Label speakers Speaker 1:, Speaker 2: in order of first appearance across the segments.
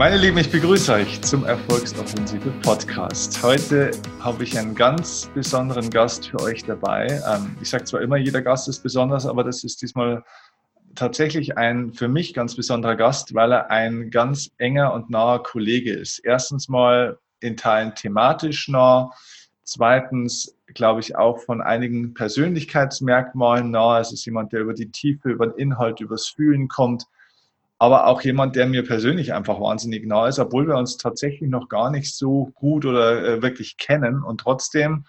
Speaker 1: Meine Lieben, ich begrüße euch zum Erfolgsoffensive Podcast. Heute habe ich einen ganz besonderen Gast für euch dabei. Ähm, ich sage zwar immer, jeder Gast ist besonders, aber das ist diesmal tatsächlich ein für mich ganz besonderer Gast, weil er ein ganz enger und naher Kollege ist. Erstens mal in Teilen thematisch nah. Zweitens, glaube ich, auch von einigen Persönlichkeitsmerkmalen nah. Es ist jemand, der über die Tiefe, über den Inhalt, übers Fühlen kommt aber auch jemand, der mir persönlich einfach wahnsinnig nah ist, obwohl wir uns tatsächlich noch gar nicht so gut oder äh, wirklich kennen. Und trotzdem,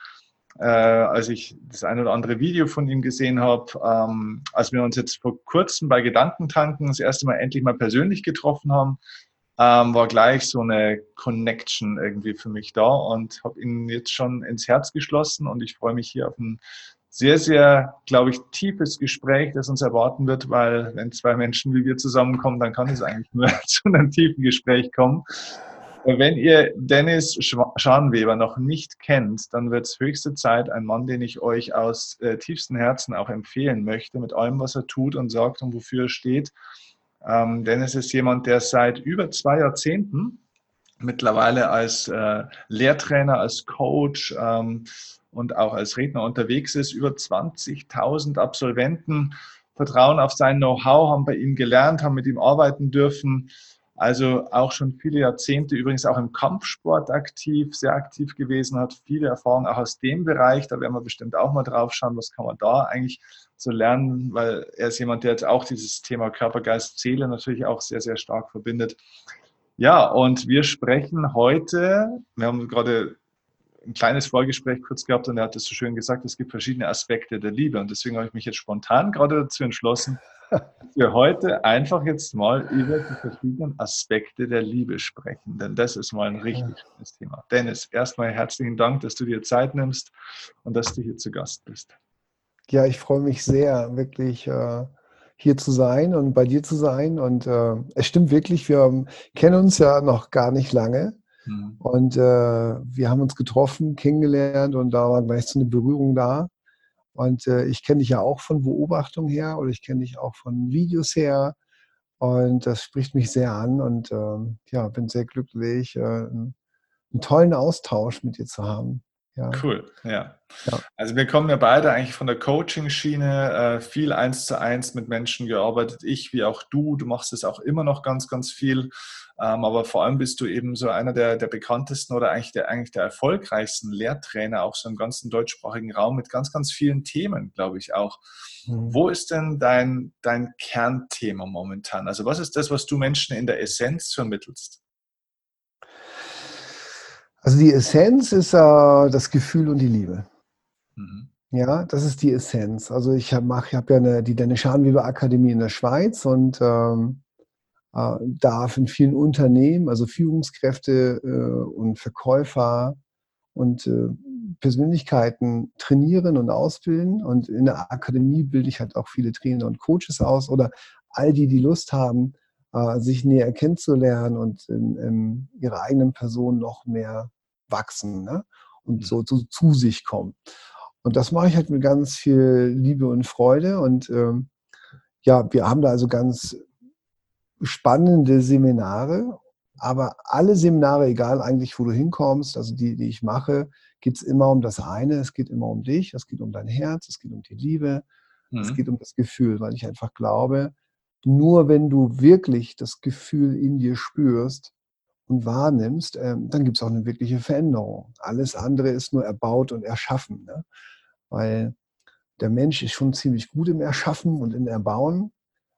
Speaker 1: äh, als ich das ein oder andere Video von ihm gesehen habe, ähm, als wir uns jetzt vor kurzem bei Gedankentanken das erste Mal endlich mal persönlich getroffen haben, ähm, war gleich so eine Connection irgendwie für mich da und habe ihn jetzt schon ins Herz geschlossen und ich freue mich hier auf ein sehr, sehr, glaube ich, tiefes Gespräch, das uns erwarten wird, weil wenn zwei Menschen wie wir zusammenkommen, dann kann es eigentlich nur zu einem tiefen Gespräch kommen. Wenn ihr Dennis Scharnweber noch nicht kennt, dann wird es höchste Zeit, ein Mann, den ich euch aus äh, tiefstem Herzen auch empfehlen möchte, mit allem, was er tut und sagt und wofür er steht. Ähm, Dennis ist jemand, der seit über zwei Jahrzehnten mittlerweile als äh, Lehrtrainer, als Coach, ähm, und auch als Redner unterwegs ist. Über 20.000 Absolventen vertrauen auf sein Know-how, haben bei ihm gelernt, haben mit ihm arbeiten dürfen. Also auch schon viele Jahrzehnte übrigens auch im Kampfsport aktiv, sehr aktiv gewesen, hat viele Erfahrungen auch aus dem Bereich. Da werden wir bestimmt auch mal drauf schauen, was kann man da eigentlich so lernen, weil er ist jemand, der jetzt auch dieses Thema Körper, Geist, Seele natürlich auch sehr, sehr stark verbindet. Ja, und wir sprechen heute, wir haben gerade ein kleines Vorgespräch kurz gehabt und er hat es so schön gesagt, es gibt verschiedene Aspekte der Liebe. Und deswegen habe ich mich jetzt spontan gerade dazu entschlossen, dass wir richtig einfach jetzt mal über die verschiedenen Aspekte der Liebe sprechen. Denn das ist mal ein richtig schönes Thema. Dennis, erstmal herzlichen Dank, dass du dir Zeit nimmst und dass du hier zu Gast bist.
Speaker 2: Ja, ich freue mich sehr, wirklich äh, hier zu sein und bei dir zu sein. Und äh, es stimmt wirklich, wir kennen uns ja noch gar nicht lange. Mhm. Und äh, wir haben uns getroffen, kennengelernt und da war gleich so eine Berührung da. Und äh, ich kenne dich ja auch von Beobachtung her oder ich kenne dich auch von Videos her. Und das spricht mich sehr an und äh, ja, bin sehr glücklich, äh, einen, einen tollen Austausch mit dir zu haben.
Speaker 1: Ja. Cool, ja. ja. Also wir kommen ja beide eigentlich von der Coaching-Schiene, äh, viel eins zu eins mit Menschen gearbeitet. Ich wie auch du, du machst es auch immer noch ganz, ganz viel. Ähm, aber vor allem bist du eben so einer der, der bekanntesten oder eigentlich der, eigentlich der erfolgreichsten Lehrtrainer, auch so im ganzen deutschsprachigen Raum mit ganz, ganz vielen Themen, glaube ich auch. Mhm. Wo ist denn dein, dein Kernthema momentan? Also was ist das, was du Menschen in der Essenz vermittelst?
Speaker 2: Also die Essenz ist äh, das Gefühl und die Liebe. Mhm. Ja, das ist die Essenz. Also ich habe hab ja eine, die Dennis Scharnweber Akademie in der Schweiz und ähm, äh, darf in vielen Unternehmen, also Führungskräfte äh, und Verkäufer und äh, Persönlichkeiten trainieren und ausbilden. Und in der Akademie bilde ich halt auch viele Trainer und Coaches aus oder all die, die Lust haben, äh, sich näher kennenzulernen und in, in ihrer eigenen Person noch mehr wachsen ne? und mhm. so, so, zu sich kommen. Und das mache ich halt mit ganz viel Liebe und Freude. Und ähm, ja, wir haben da also ganz spannende Seminare. Aber alle Seminare, egal eigentlich, wo du hinkommst, also die, die ich mache, geht es immer um das eine. Es geht immer um dich, es geht um dein Herz, es geht um die Liebe, mhm. es geht um das Gefühl, weil ich einfach glaube, nur wenn du wirklich das Gefühl in dir spürst und wahrnimmst, ähm, dann gibt es auch eine wirkliche Veränderung. Alles andere ist nur erbaut und erschaffen. Ne? Weil der Mensch ist schon ziemlich gut im Erschaffen und im Erbauen,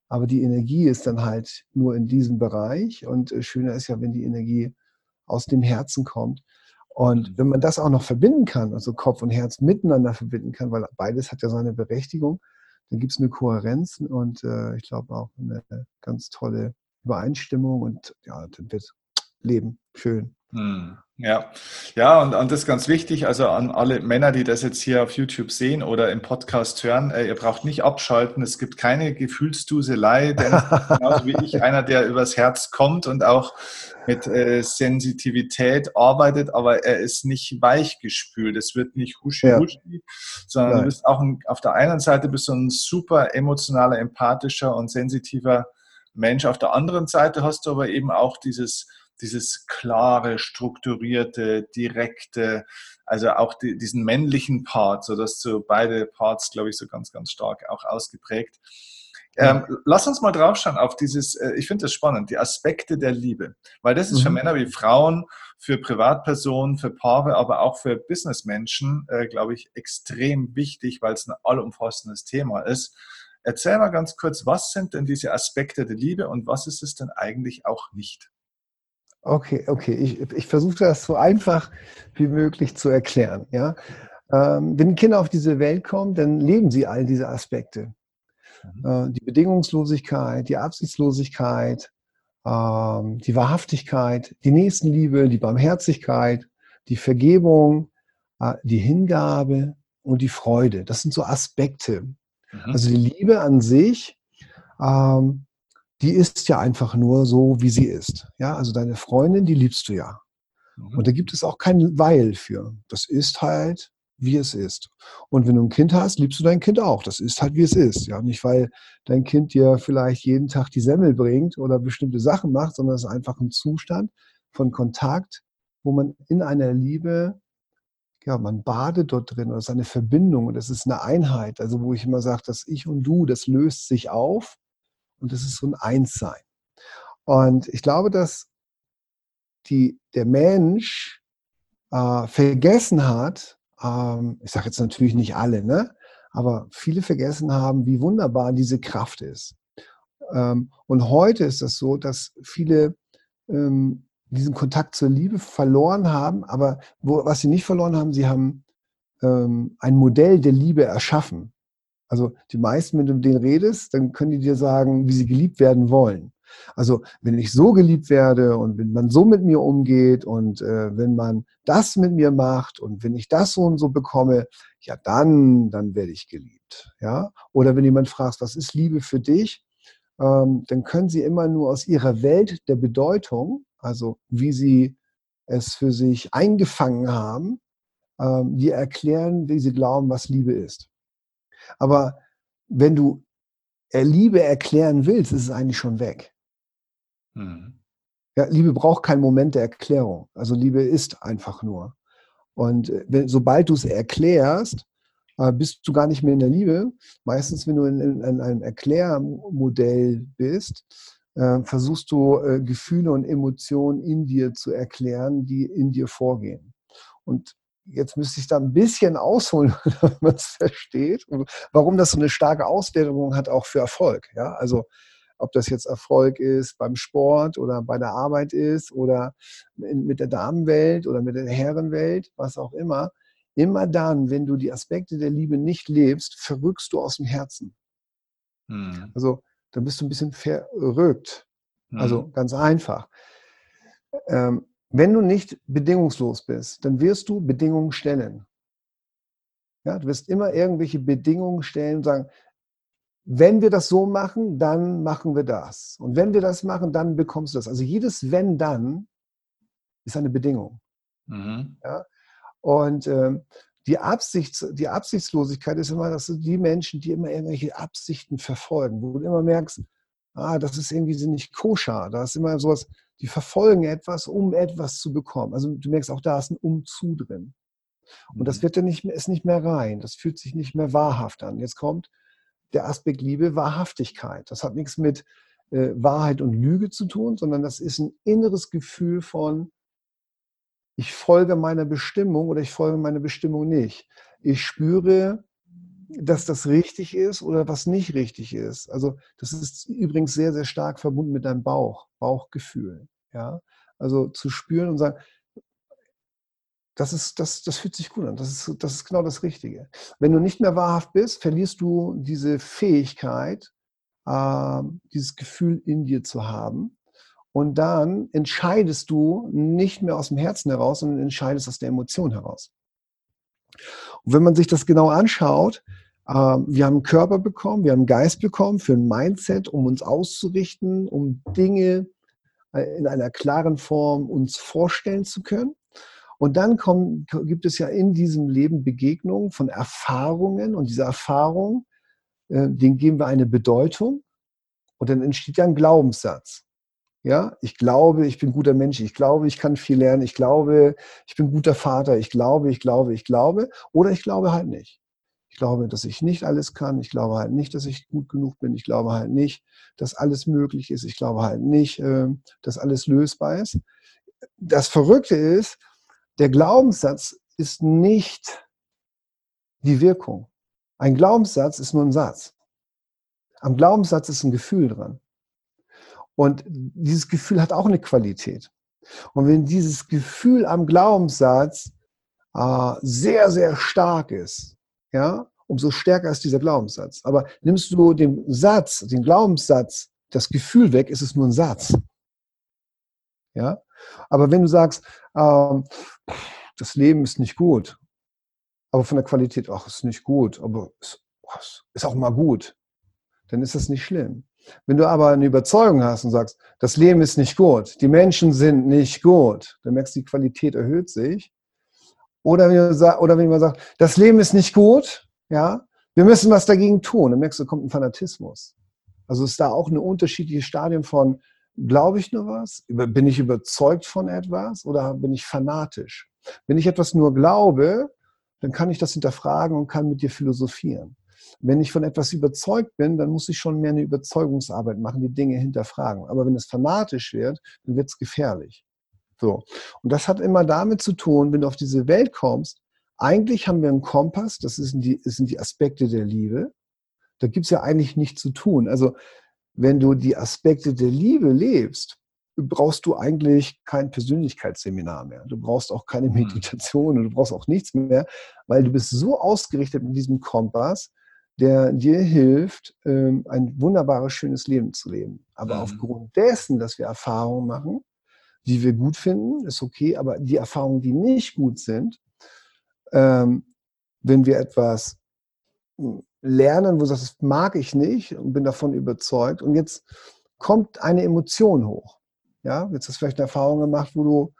Speaker 2: aber die Energie ist dann halt nur in diesem Bereich. Und äh, schöner ist ja, wenn die Energie aus dem Herzen kommt. Und mhm. wenn man das auch noch verbinden kann, also Kopf und Herz miteinander verbinden kann, weil beides hat ja seine Berechtigung, dann gibt es eine Kohärenz und äh, ich glaube auch eine ganz tolle Übereinstimmung und ja, dann wird Leben schön.
Speaker 1: Hm, ja, ja, und, und das ist ganz wichtig, also an alle Männer, die das jetzt hier auf YouTube sehen oder im Podcast hören, äh, ihr braucht nicht abschalten, es gibt keine Gefühlsduselei, denn genauso wie ich, einer, der übers Herz kommt und auch mit äh, Sensitivität arbeitet, aber er ist nicht weichgespült, es wird nicht huschi huschi, ja. sondern Nein. du bist auch ein, auf der einen Seite bist du ein super emotionaler, empathischer und sensitiver Mensch, auf der anderen Seite hast du aber eben auch dieses dieses klare, strukturierte, direkte, also auch die, diesen männlichen Part, so dass so beide Parts, glaube ich, so ganz, ganz stark auch ausgeprägt. Ähm, lass uns mal draufschauen auf dieses, äh, ich finde das spannend, die Aspekte der Liebe. Weil das ist mhm. für Männer wie Frauen, für Privatpersonen, für Paare, aber auch für Businessmenschen, äh, glaube ich, extrem wichtig, weil es ein allumfassendes Thema ist. Erzähl mal ganz kurz, was sind denn diese Aspekte der Liebe und was ist es denn eigentlich auch nicht?
Speaker 2: Okay, okay. Ich, ich versuche das so einfach wie möglich zu erklären. Ja? Ähm, wenn Kinder auf diese Welt kommen, dann leben sie all diese Aspekte. Mhm. Äh, die Bedingungslosigkeit, die Absichtslosigkeit, ähm, die Wahrhaftigkeit, die Nächstenliebe, die Barmherzigkeit, die Vergebung, äh, die Hingabe und die Freude. Das sind so Aspekte. Mhm. Also die Liebe an sich, ähm, die ist ja einfach nur so, wie sie ist. Ja, also deine Freundin, die liebst du ja. Mhm. Und da gibt es auch kein Weil für. Das ist halt wie es ist. Und wenn du ein Kind hast, liebst du dein Kind auch. Das ist halt, wie es ist. Ja, nicht weil dein Kind dir vielleicht jeden Tag die Semmel bringt oder bestimmte Sachen macht, sondern es ist einfach ein Zustand von Kontakt, wo man in einer Liebe, ja, man badet dort drin. Das ist eine Verbindung und es ist eine Einheit. Also, wo ich immer sage, dass ich und du, das löst sich auf und das ist so ein Einssein. Und ich glaube, dass die, der Mensch äh, vergessen hat, ähm, ich sage jetzt natürlich nicht alle, ne? aber viele vergessen haben, wie wunderbar diese Kraft ist. Ähm, und heute ist es das so, dass viele ähm, diesen Kontakt zur Liebe verloren haben, aber wo, was sie nicht verloren haben, sie haben ähm, ein Modell der Liebe erschaffen. Also die meisten, wenn du mit denen redest, dann können die dir sagen, wie sie geliebt werden wollen. Also wenn ich so geliebt werde und wenn man so mit mir umgeht und äh, wenn man das mit mir macht und wenn ich das so und so bekomme, ja dann, dann werde ich geliebt. Ja? Oder wenn jemand fragt, was ist Liebe für dich, ähm, dann können sie immer nur aus ihrer Welt der Bedeutung, also wie sie es für sich eingefangen haben, ähm, die erklären, wie sie glauben, was Liebe ist. Aber wenn du Liebe erklären willst, ist es eigentlich schon weg. Mhm. Ja, Liebe braucht keinen Moment der Erklärung. Also Liebe ist einfach nur. Und äh, wenn, sobald du es erklärst, äh, bist du gar nicht mehr in der Liebe. Meistens, wenn du in, in, in einem Erklärmodell bist, äh, versuchst du äh, Gefühle und Emotionen in dir zu erklären, die in dir vorgehen. Und jetzt müsste ich da ein bisschen ausholen, damit man es versteht, warum das so eine starke Auswirkung hat auch für Erfolg. Ja, also ob das jetzt Erfolg ist beim Sport oder bei der Arbeit ist oder in, mit der Damenwelt oder mit der Herrenwelt, was auch immer. Immer dann, wenn du die Aspekte der Liebe nicht lebst, verrückst du aus dem Herzen. Hm. Also dann bist du ein bisschen verrückt. Hm. Also ganz einfach. Ähm, wenn du nicht bedingungslos bist, dann wirst du Bedingungen stellen. Ja, du wirst immer irgendwelche Bedingungen stellen und sagen, wenn wir das so machen, dann machen wir das. Und wenn wir das machen, dann bekommst du das. Also jedes Wenn, dann ist eine Bedingung. Mhm. Ja? Und ähm, die, Absichts, die Absichtslosigkeit ist immer, dass die Menschen, die immer irgendwelche Absichten verfolgen, wo du immer merkst, ah, das ist irgendwie nicht koscher. Da ist immer sowas, die verfolgen etwas, um etwas zu bekommen. Also du merkst auch, da ist ein Umzu drin. Und das mhm. wird ja nicht mehr, ist nicht mehr rein. Das fühlt sich nicht mehr wahrhaft an. Jetzt kommt, der Aspekt Liebe Wahrhaftigkeit. Das hat nichts mit äh, Wahrheit und Lüge zu tun, sondern das ist ein inneres Gefühl von, ich folge meiner Bestimmung oder ich folge meiner Bestimmung nicht. Ich spüre, dass das richtig ist oder was nicht richtig ist. Also das ist übrigens sehr, sehr stark verbunden mit deinem Bauch, Bauchgefühl. Ja? Also zu spüren und sagen, das, ist, das, das fühlt sich gut an. Das ist, das ist genau das Richtige. Wenn du nicht mehr wahrhaft bist, verlierst du diese Fähigkeit, äh, dieses Gefühl in dir zu haben. Und dann entscheidest du nicht mehr aus dem Herzen heraus, sondern entscheidest aus der Emotion heraus. Und wenn man sich das genau anschaut, äh, wir haben Körper bekommen, wir haben Geist bekommen für ein Mindset, um uns auszurichten, um Dinge in einer klaren Form uns vorstellen zu können. Und dann kommen, gibt es ja in diesem Leben Begegnungen von Erfahrungen und diese Erfahrungen, äh, denen geben wir eine Bedeutung und dann entsteht ja ein Glaubenssatz. Ja, ich glaube, ich bin guter Mensch, ich glaube, ich kann viel lernen, ich glaube, ich bin guter Vater, ich glaube, ich glaube, ich glaube, oder ich glaube halt nicht. Ich glaube, dass ich nicht alles kann, ich glaube halt nicht, dass ich gut genug bin, ich glaube halt nicht, dass alles möglich ist, ich glaube halt nicht, ähm, dass alles lösbar ist. Das Verrückte ist, der Glaubenssatz ist nicht die Wirkung. Ein Glaubenssatz ist nur ein Satz. Am Glaubenssatz ist ein Gefühl dran. Und dieses Gefühl hat auch eine Qualität. Und wenn dieses Gefühl am Glaubenssatz äh, sehr, sehr stark ist, ja, umso stärker ist dieser Glaubenssatz. Aber nimmst du den Satz, den Glaubenssatz, das Gefühl weg, ist es nur ein Satz. Ja? Aber wenn du sagst, ähm, das Leben ist nicht gut, aber von der Qualität, ach, ist nicht gut, aber es ist auch mal gut, dann ist das nicht schlimm. Wenn du aber eine Überzeugung hast und sagst, das Leben ist nicht gut, die Menschen sind nicht gut, dann merkst du, die Qualität erhöht sich. Oder wenn, du, oder wenn man sagt, das Leben ist nicht gut, ja, wir müssen was dagegen tun, dann merkst du, kommt ein Fanatismus. Also ist da auch eine unterschiedliche Stadium von, glaube ich nur was? Bin ich überzeugt von etwas oder bin ich fanatisch? Wenn ich etwas nur glaube, dann kann ich das hinterfragen und kann mit dir philosophieren. Wenn ich von etwas überzeugt bin, dann muss ich schon mehr eine Überzeugungsarbeit machen, die Dinge hinterfragen. Aber wenn es fanatisch wird, dann wird es gefährlich. So. Und das hat immer damit zu tun, wenn du auf diese Welt kommst, eigentlich haben wir einen Kompass, das sind die, das sind die Aspekte der Liebe. Da gibt es ja eigentlich nichts zu tun. Also, wenn du die Aspekte der Liebe lebst, brauchst du eigentlich kein Persönlichkeitsseminar mehr. Du brauchst auch keine hm. Meditation und du brauchst auch nichts mehr, weil du bist so ausgerichtet mit diesem Kompass, der dir hilft, ähm, ein wunderbares, schönes Leben zu leben. Aber mhm. aufgrund dessen, dass wir Erfahrungen machen, die wir gut finden, ist okay, aber die Erfahrungen, die nicht gut sind, ähm, wenn wir etwas lernen, wo du sagst, das mag ich nicht und bin davon überzeugt und jetzt kommt eine Emotion hoch. Ja, jetzt hast du vielleicht eine Erfahrung gemacht, wo du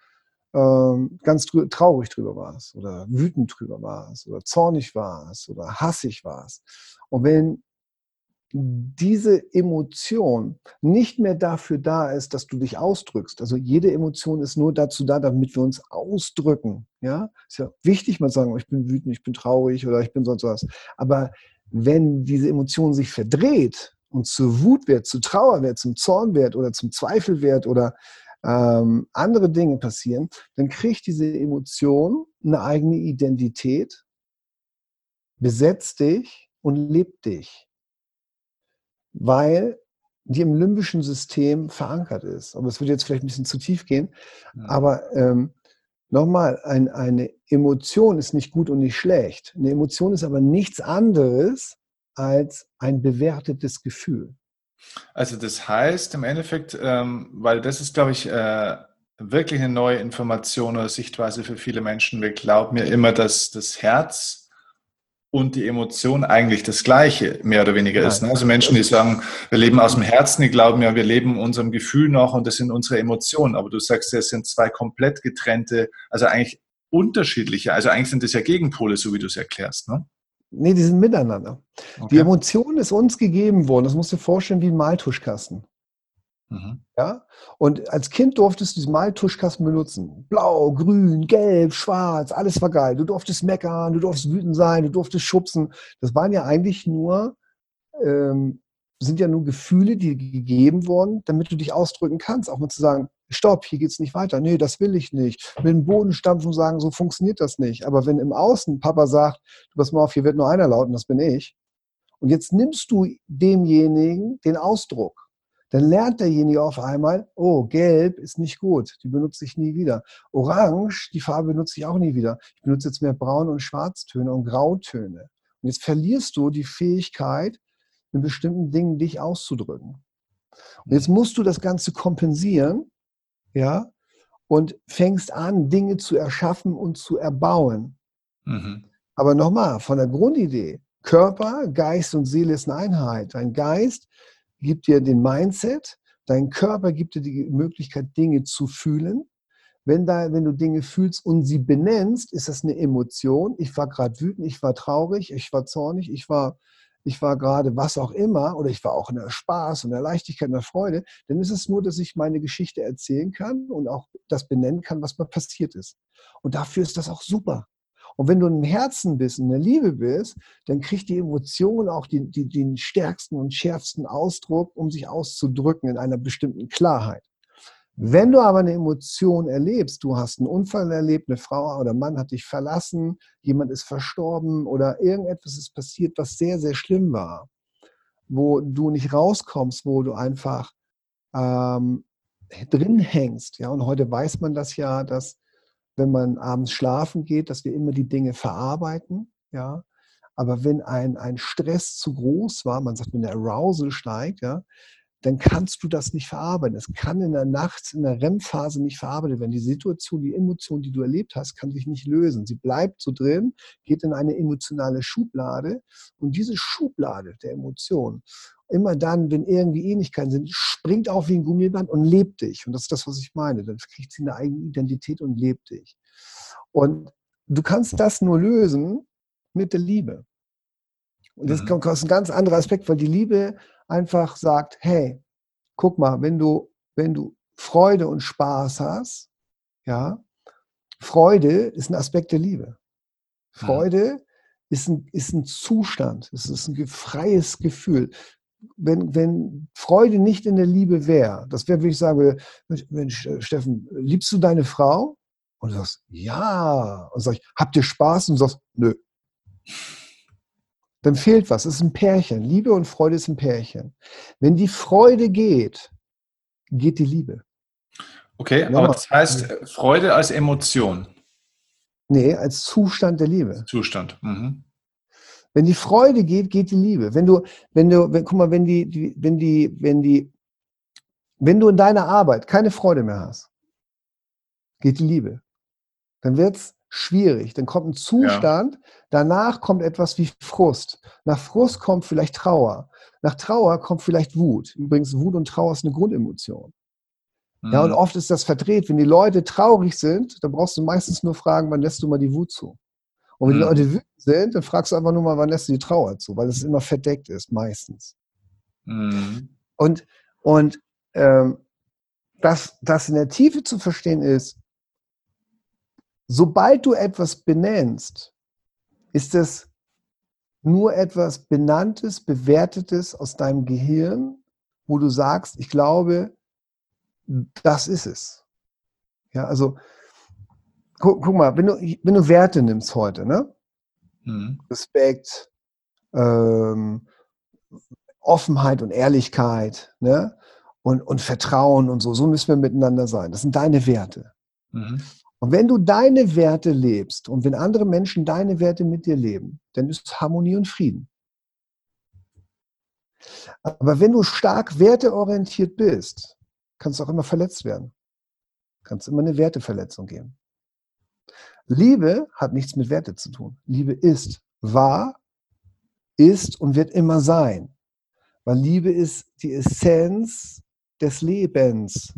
Speaker 2: ähm, ganz traurig drüber warst oder wütend drüber warst oder zornig warst oder hassig warst. Und wenn diese Emotion nicht mehr dafür da ist, dass du dich ausdrückst. Also jede Emotion ist nur dazu da, damit wir uns ausdrücken. Ja, ist ja wichtig, mal sagen, ich bin wütend, ich bin traurig oder ich bin sonst was. Aber wenn diese Emotion sich verdreht und zur Wut wird, zu Trauer wird, zum Zorn wird oder zum Zweifel wird oder ähm, andere Dinge passieren, dann kriegt diese Emotion eine eigene Identität, besetzt dich und lebt dich, weil die im limbischen System verankert ist. Aber es würde jetzt vielleicht ein bisschen zu tief gehen. Ja. Aber ähm, nochmal, ein, eine Emotion ist nicht gut und nicht schlecht. Eine Emotion ist aber nichts anderes als ein bewertetes Gefühl.
Speaker 1: Also das heißt im Endeffekt, ähm, weil das ist, glaube ich, äh, wirklich eine neue Information oder Sichtweise für viele Menschen. Wir glauben ja immer, dass das Herz und die Emotion eigentlich das Gleiche, mehr oder weniger ist. Ne? Also Menschen, die sagen, wir leben aus dem Herzen, die glauben ja, wir leben unserem Gefühl noch und das sind unsere Emotionen. Aber du sagst, es sind zwei komplett getrennte, also eigentlich unterschiedliche, also eigentlich sind das ja Gegenpole, so wie du es erklärst. Ne?
Speaker 2: Nee, die sind miteinander. Okay. Die Emotion ist uns gegeben worden. Das musst du dir vorstellen wie ein Maltuschkasten. Mhm. Ja? Und als Kind durftest du diesen Maltuschkasten benutzen. Blau, grün, gelb, schwarz, alles war geil. Du durftest meckern, du durftest wütend sein, du durftest schubsen. Das waren ja eigentlich nur, ähm, sind ja nur Gefühle, die gegeben wurden, damit du dich ausdrücken kannst. Auch mal zu sagen, stopp, hier geht es nicht weiter. Nee, das will ich nicht. Mit dem Boden stampfen und sagen, so funktioniert das nicht. Aber wenn im Außen Papa sagt, du pass mal auf, hier wird nur einer lauten, das bin ich. Und jetzt nimmst du demjenigen den Ausdruck. Dann lernt derjenige auf einmal, oh, gelb ist nicht gut, die benutze ich nie wieder. Orange, die Farbe benutze ich auch nie wieder. Ich benutze jetzt mehr Braun- und Schwarztöne und Grautöne. Und jetzt verlierst du die Fähigkeit, in bestimmten Dingen dich auszudrücken. Und jetzt musst du das Ganze kompensieren ja, und fängst an, Dinge zu erschaffen und zu erbauen. Mhm. Aber nochmal, von der Grundidee, Körper, Geist und Seele ist eine Einheit. Dein Geist gibt dir den Mindset, dein Körper gibt dir die Möglichkeit, Dinge zu fühlen. Wenn, da, wenn du Dinge fühlst und sie benennst, ist das eine Emotion. Ich war gerade wütend, ich war traurig, ich war zornig, ich war ich war gerade was auch immer, oder ich war auch in der Spaß und der Leichtigkeit und der Freude, dann ist es nur, dass ich meine Geschichte erzählen kann und auch das benennen kann, was mir passiert ist. Und dafür ist das auch super. Und wenn du im Herzen bist, in der Liebe bist, dann kriegt die Emotion auch die, die, den stärksten und schärfsten Ausdruck, um sich auszudrücken in einer bestimmten Klarheit. Wenn du aber eine Emotion erlebst, du hast einen Unfall erlebt, eine Frau oder Mann hat dich verlassen, jemand ist verstorben oder irgendetwas ist passiert, was sehr, sehr schlimm war, wo du nicht rauskommst, wo du einfach ähm, drin hängst. Ja, und heute weiß man das ja, dass wenn man abends schlafen geht, dass wir immer die Dinge verarbeiten. Ja, aber wenn ein, ein Stress zu groß war, man sagt, wenn der Arousal steigt, ja, dann kannst du das nicht verarbeiten. Es kann in der Nacht, in der REM-Phase nicht verarbeitet werden. Die Situation, die Emotion, die du erlebt hast, kann sich nicht lösen. Sie bleibt so drin, geht in eine emotionale Schublade und diese Schublade der Emotionen, immer dann, wenn irgendwie Ähnlichkeiten sind, springt auf wie ein Gummiband und lebt dich. Und das ist das, was ich meine. Dann kriegt sie eine eigene Identität und lebt dich. Und du kannst das nur lösen mit der Liebe. Und das mhm. ist ein ganz anderer Aspekt, weil die Liebe einfach sagt, hey, guck mal, wenn du, wenn du Freude und Spaß hast, ja, Freude ist ein Aspekt der Liebe. Freude mhm. ist, ein, ist ein Zustand, es ist ein freies Gefühl. Wenn, wenn Freude nicht in der Liebe wäre, das wäre, würde ich sagen, Mensch, Steffen, liebst du deine Frau? Und du sagst, ja. Und sag ich, habt ihr Spaß? Und du sagst, nö dann fehlt was. Es ist ein Pärchen. Liebe und Freude ist ein Pärchen. Wenn die Freude geht, geht die Liebe.
Speaker 1: Okay, aber das heißt Freude als Emotion.
Speaker 2: Nee, als Zustand der Liebe.
Speaker 1: Zustand. Mhm.
Speaker 2: Wenn die Freude geht, geht die Liebe. Wenn du, wenn du, wenn, guck mal, wenn die, die, wenn die, wenn die, wenn du in deiner Arbeit keine Freude mehr hast, geht die Liebe. Dann wird es schwierig. Dann kommt ein Zustand, ja. danach kommt etwas wie Frust. Nach Frust kommt vielleicht Trauer. Nach Trauer kommt vielleicht Wut. Übrigens, Wut und Trauer ist eine Grundemotion. Mhm. Ja, und mhm. oft ist das verdreht. Wenn die Leute traurig sind, dann brauchst du meistens nur fragen, wann lässt du mal die Wut zu? Und wenn die Leute wütend sind, dann fragst du einfach nur mal, wann lässt du die Trauer zu? Weil es immer verdeckt ist, meistens. Mhm. Und, und ähm, das, das in der Tiefe zu verstehen ist, Sobald du etwas benennst, ist es nur etwas Benanntes, Bewertetes aus deinem Gehirn, wo du sagst, ich glaube, das ist es. Ja, also guck, guck mal, wenn du, wenn du Werte nimmst heute, ne? Mhm. Respekt, ähm, Offenheit und Ehrlichkeit, ne? Und, und Vertrauen und so, so müssen wir miteinander sein. Das sind deine Werte. Mhm. Und wenn du deine Werte lebst und wenn andere Menschen deine Werte mit dir leben, dann ist Harmonie und Frieden. Aber wenn du stark werteorientiert bist, kannst du auch immer verletzt werden. Kannst immer eine Werteverletzung geben. Liebe hat nichts mit Werte zu tun. Liebe ist wahr, ist und wird immer sein. Weil Liebe ist die Essenz des Lebens.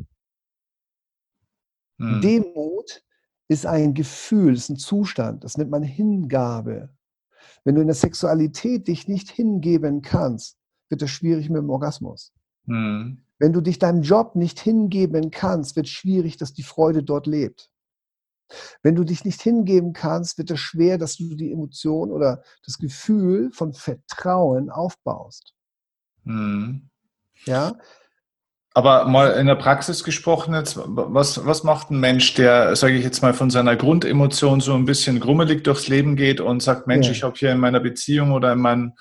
Speaker 2: Hm. Demut ist ein Gefühl, ist ein Zustand, das nennt man Hingabe. Wenn du in der Sexualität dich nicht hingeben kannst, wird es schwierig mit dem Orgasmus. Mhm. Wenn du dich deinem Job nicht hingeben kannst, wird es schwierig, dass die Freude dort lebt. Wenn du dich nicht hingeben kannst, wird es schwer, dass du die Emotion oder das Gefühl von Vertrauen aufbaust. Mhm.
Speaker 1: Ja, aber mal in der Praxis gesprochen jetzt, was, was macht ein Mensch, der, sage ich jetzt mal, von seiner Grundemotion so ein bisschen grummelig durchs Leben geht und sagt, Mensch, ja. ich habe hier in meiner Beziehung oder in, mein,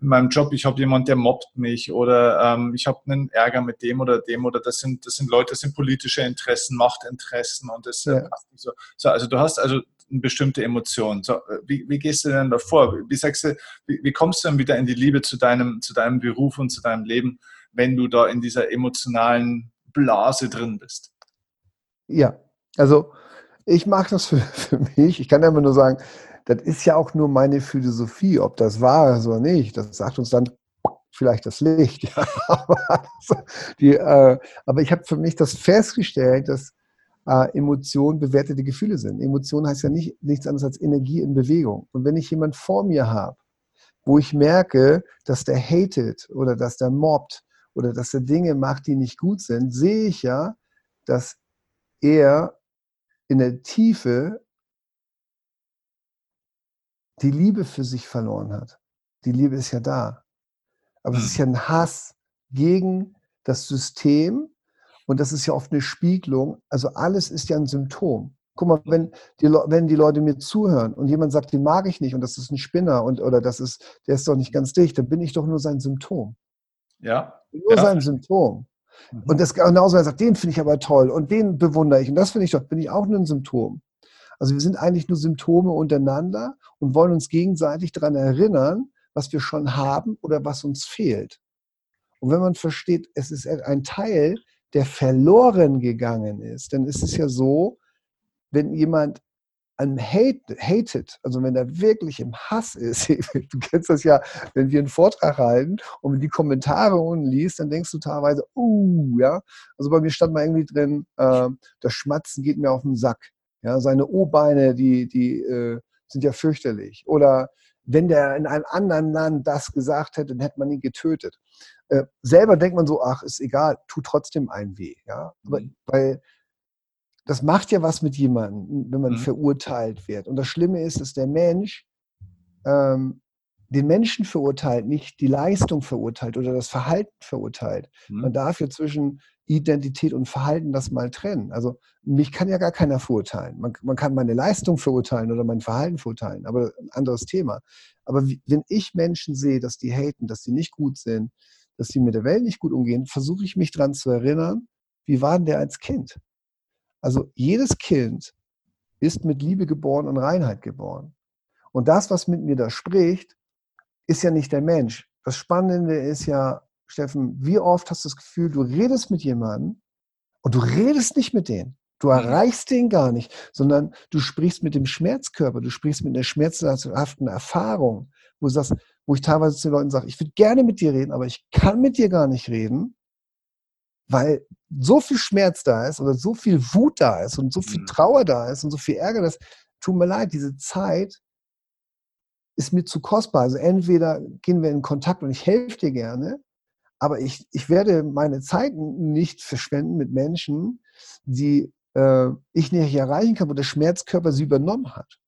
Speaker 1: in meinem Job, ich habe jemand, der mobbt mich oder ähm, ich habe einen Ärger mit dem oder dem oder das sind, das sind Leute, das sind politische Interessen, Machtinteressen und das ja. passt nicht so. so. Also du hast also eine bestimmte Emotion. So, wie, wie gehst du denn davor? Wie sagst du, wie, wie kommst du dann wieder in die Liebe zu deinem, zu deinem Beruf und zu deinem Leben? wenn du da in dieser emotionalen Blase drin bist.
Speaker 2: Ja, also ich mache das für, für mich. Ich kann immer nur sagen, das ist ja auch nur meine Philosophie, ob das wahr ist oder nicht. Das sagt uns dann vielleicht das Licht. Ja. aber, die, äh, aber, ich habe für mich das festgestellt, dass äh, Emotionen bewertete Gefühle sind. Emotion heißt ja nicht, nichts anderes als Energie in Bewegung. Und wenn ich jemanden vor mir habe, wo ich merke, dass der hatet oder dass der mobbt oder dass er Dinge macht, die nicht gut sind, sehe ich ja, dass er in der Tiefe die Liebe für sich verloren hat. Die Liebe ist ja da. Aber es ist ja ein Hass gegen das System und das ist ja oft eine Spiegelung. Also alles ist ja ein Symptom. Guck mal, wenn die, wenn die Leute mir zuhören und jemand sagt, den mag ich nicht und das ist ein Spinner und oder das ist, der ist doch nicht ganz dicht, dann bin ich doch nur sein Symptom.
Speaker 1: Ja.
Speaker 2: Nur
Speaker 1: ja.
Speaker 2: sein Symptom. Mhm. Und das genauso, er sagt, den finde ich aber toll und den bewundere ich und das finde ich doch, bin ich auch nur ein Symptom. Also wir sind eigentlich nur Symptome untereinander und wollen uns gegenseitig daran erinnern, was wir schon haben oder was uns fehlt. Und wenn man versteht, es ist ein Teil, der verloren gegangen ist, dann ist es ja so, wenn jemand an Hate, hated, also wenn er wirklich im Hass ist, du kennst das ja, wenn wir einen Vortrag halten und die Kommentare unten liest, dann denkst du teilweise, uh, ja, also bei mir stand mal irgendwie drin, äh, das Schmatzen geht mir auf den Sack. Ja, seine O-Beine, die, die äh, sind ja fürchterlich. Oder wenn der in einem anderen Land das gesagt hätte, dann hätte man ihn getötet. Äh, selber denkt man so, ach, ist egal, tut trotzdem ein weh. Ja? Aber, mhm. Weil das macht ja was mit jemandem, wenn man mhm. verurteilt wird. Und das Schlimme ist, dass der Mensch ähm, den Menschen verurteilt, nicht die Leistung verurteilt oder das Verhalten verurteilt. Mhm. Man darf ja zwischen Identität und Verhalten das mal trennen. Also mich kann ja gar keiner verurteilen. Man, man kann meine Leistung verurteilen oder mein Verhalten verurteilen, aber ein anderes Thema. Aber wenn ich Menschen sehe, dass die haten, dass die nicht gut sind, dass die mit der Welt nicht gut umgehen, versuche ich mich daran zu erinnern, wie war denn der als Kind? Also jedes Kind ist mit Liebe geboren und Reinheit geboren. Und das, was mit mir da spricht, ist ja nicht der Mensch. Das Spannende ist ja, Steffen, wie oft hast du das Gefühl, du redest mit jemandem und du redest nicht mit denen. Du mhm. erreichst den gar nicht, sondern du sprichst mit dem Schmerzkörper, du sprichst mit einer schmerzhaften Erfahrung, wo, du sagst, wo ich teilweise zu den Leuten sage, ich würde gerne mit dir reden, aber ich kann mit dir gar nicht reden, weil so viel Schmerz da ist oder so viel Wut da ist und so viel mhm. Trauer da ist und so viel Ärger, das tut mir leid, diese Zeit ist mir zu kostbar. Also entweder gehen wir in Kontakt und ich helfe dir gerne, aber ich, ich werde meine Zeit nicht verschwenden mit Menschen, die äh, ich nicht erreichen kann, wo der Schmerzkörper sie übernommen hat.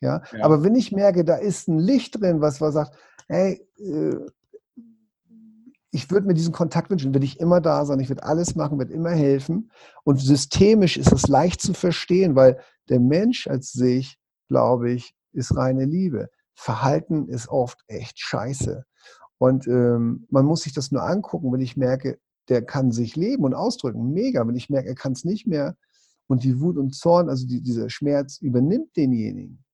Speaker 2: Ja? ja? Aber wenn ich merke, da ist ein Licht drin, was, was sagt, hey, äh, ich würde mir diesen Kontakt wünschen, würde ich immer da sein, ich würde alles machen, würde immer helfen. Und systemisch ist es leicht zu verstehen, weil der Mensch als sich, glaube ich, ist reine Liebe. Verhalten ist oft echt scheiße. Und ähm, man muss sich das nur angucken, wenn ich merke, der kann sich leben und ausdrücken. Mega. Wenn ich merke, er kann es nicht mehr und die Wut und Zorn, also die, dieser Schmerz übernimmt denjenigen,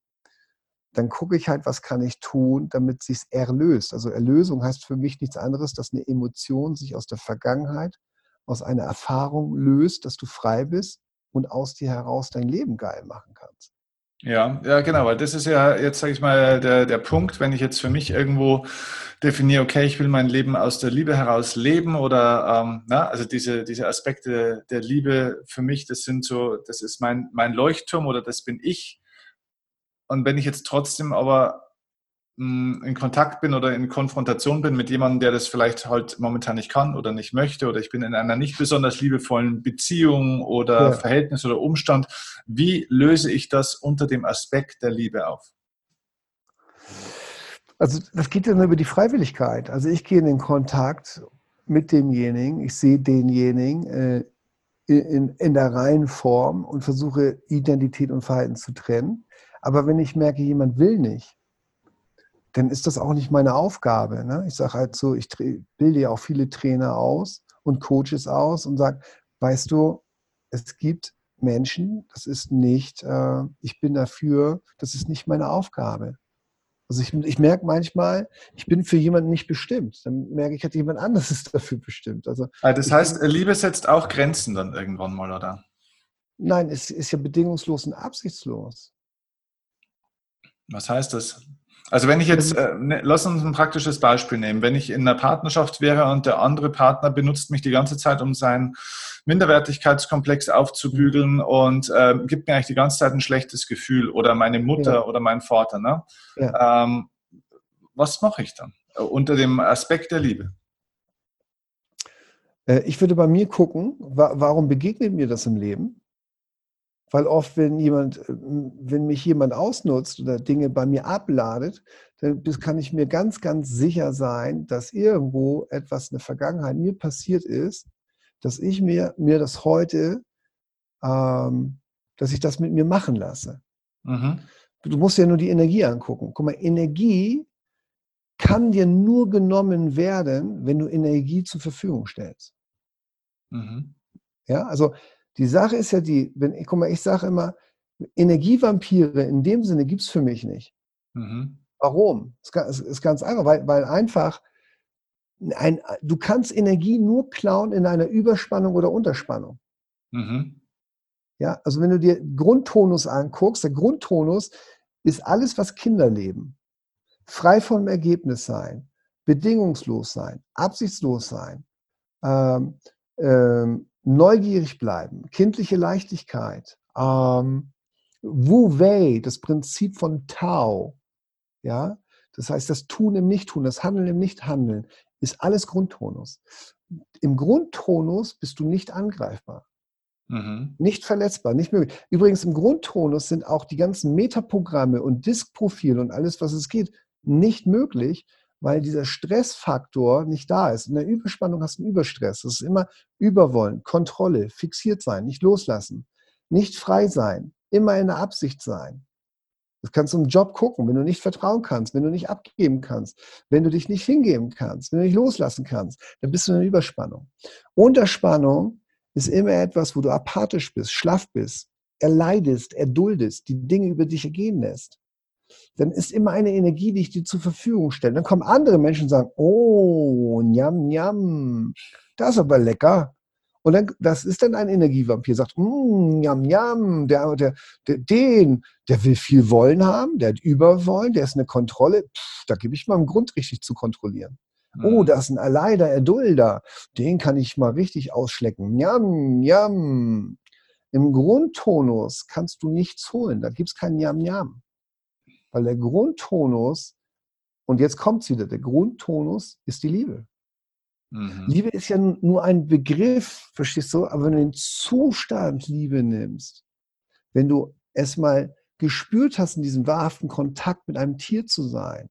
Speaker 2: dann gucke ich halt, was kann ich tun, damit sich erlöst. Also Erlösung heißt für mich nichts anderes, dass eine Emotion sich aus der Vergangenheit, aus einer Erfahrung löst, dass du frei bist und aus dir heraus dein Leben geil machen kannst.
Speaker 1: Ja, ja, genau, weil das ist ja jetzt, sage ich mal, der, der Punkt, wenn ich jetzt für mich irgendwo definiere, okay, ich will mein Leben aus der Liebe heraus leben oder, ähm, na, also diese, diese Aspekte der Liebe für mich, das sind so, das ist mein, mein Leuchtturm oder das bin ich. Und wenn ich jetzt trotzdem aber in Kontakt bin oder in Konfrontation bin mit jemandem, der das vielleicht halt momentan nicht kann oder nicht möchte oder ich bin in einer nicht besonders liebevollen Beziehung oder ja. Verhältnis oder Umstand, wie löse ich das unter dem Aspekt der Liebe auf?
Speaker 2: Also das geht ja nur über die Freiwilligkeit. Also ich gehe in den Kontakt mit demjenigen, ich sehe denjenigen äh, in, in der reinen Form und versuche Identität und Verhalten zu trennen. Aber wenn ich merke, jemand will nicht, dann ist das auch nicht meine Aufgabe. Ne? Ich sage halt so, ich bilde ja auch viele Trainer aus und Coaches aus und sage, weißt du, es gibt Menschen, das ist nicht, äh, ich bin dafür, das ist nicht meine Aufgabe. Also ich, ich merke manchmal, ich bin für jemanden nicht bestimmt. Dann merke ich, hat jemand anderes ist dafür bestimmt. Also
Speaker 1: ah, das heißt, bin, Liebe setzt auch Grenzen dann irgendwann mal, oder?
Speaker 2: Nein, es ist ja bedingungslos und absichtslos.
Speaker 1: Was heißt das? Also wenn ich jetzt, äh, ne, lass uns ein praktisches Beispiel nehmen. Wenn ich in einer Partnerschaft wäre und der andere Partner benutzt mich die ganze Zeit, um seinen Minderwertigkeitskomplex aufzubügeln und äh, gibt mir eigentlich die ganze Zeit ein schlechtes Gefühl oder meine Mutter ja. oder mein Vater. Ne? Ja. Ähm, was mache ich dann äh, unter dem Aspekt der Liebe?
Speaker 2: Äh, ich würde bei mir gucken, warum begegnet mir das im Leben? Weil oft, wenn jemand, äh, wenn mich jemand ausnutzt oder Dinge bei mir abladet, dann kann ich mir ganz, ganz sicher sein, dass irgendwo etwas in der Vergangenheit mir passiert ist, dass ich mir, mir das heute, ähm, dass ich das mit mir machen lasse. Mhm. Du musst ja nur die Energie angucken. Guck mal, Energie kann dir nur genommen werden, wenn du Energie zur Verfügung stellst. Mhm. Ja, also die Sache ist ja die, wenn, guck mal, ich sage immer, Energievampire in dem Sinne gibt es für mich nicht. Mhm. Warum? Es ist ganz einfach, weil, weil einfach ein, du kannst Energie nur klauen in einer Überspannung oder Unterspannung. Mhm. Ja, also wenn du dir Grundtonus anguckst, der Grundtonus ist alles, was Kinder leben. Frei vom Ergebnis sein, bedingungslos sein, absichtslos sein, ähm, ähm, neugierig bleiben, kindliche Leichtigkeit, ähm, Wu Wei, das Prinzip von Tao, ja, das heißt, das Tun im Nichttun, das Handeln im Nichthandeln, ist alles Grundtonus. Im Grundtonus bist du nicht angreifbar. Mhm. Nicht verletzbar, nicht möglich. Übrigens, im Grundtonus sind auch die ganzen Metaprogramme und Diskprofile und alles, was es geht, nicht möglich, weil dieser Stressfaktor nicht da ist. In der Überspannung hast du einen Überstress. Das ist immer Überwollen, Kontrolle, fixiert sein, nicht loslassen, nicht frei sein, immer in der Absicht sein. Das kannst du im Job gucken, wenn du nicht vertrauen kannst, wenn du nicht abgeben kannst, wenn du dich nicht hingeben kannst, wenn du nicht loslassen kannst, dann bist du in der Überspannung. Unterspannung ist immer etwas, wo du apathisch bist, schlaff bist, erleidest, erduldest, die Dinge über dich ergehen lässt dann ist immer eine Energie, die ich dir zur Verfügung stelle. Dann kommen andere Menschen und sagen, oh, njam, njam, das ist aber lecker. Und dann, das ist dann ein Energievampir, sagt, mm, njam, njam, der, der, der, den, der will viel Wollen haben, der hat Überwollen, der ist eine Kontrolle, Pff, da gebe ich mal einen Grund, richtig zu kontrollieren. Mhm. Oh, das ist ein Erleider, Erdulder, den kann ich mal richtig ausschlecken. Njam, njam. Im Grundtonus kannst du nichts holen, da gibt es kein Njam, njam. Weil der Grundtonus, und jetzt kommt es wieder, der Grundtonus ist die Liebe. Mhm. Liebe ist ja nur ein Begriff, verstehst du? Aber wenn du den Zustand Liebe nimmst, wenn du es mal gespürt hast, in diesem wahrhaften Kontakt mit einem Tier zu sein,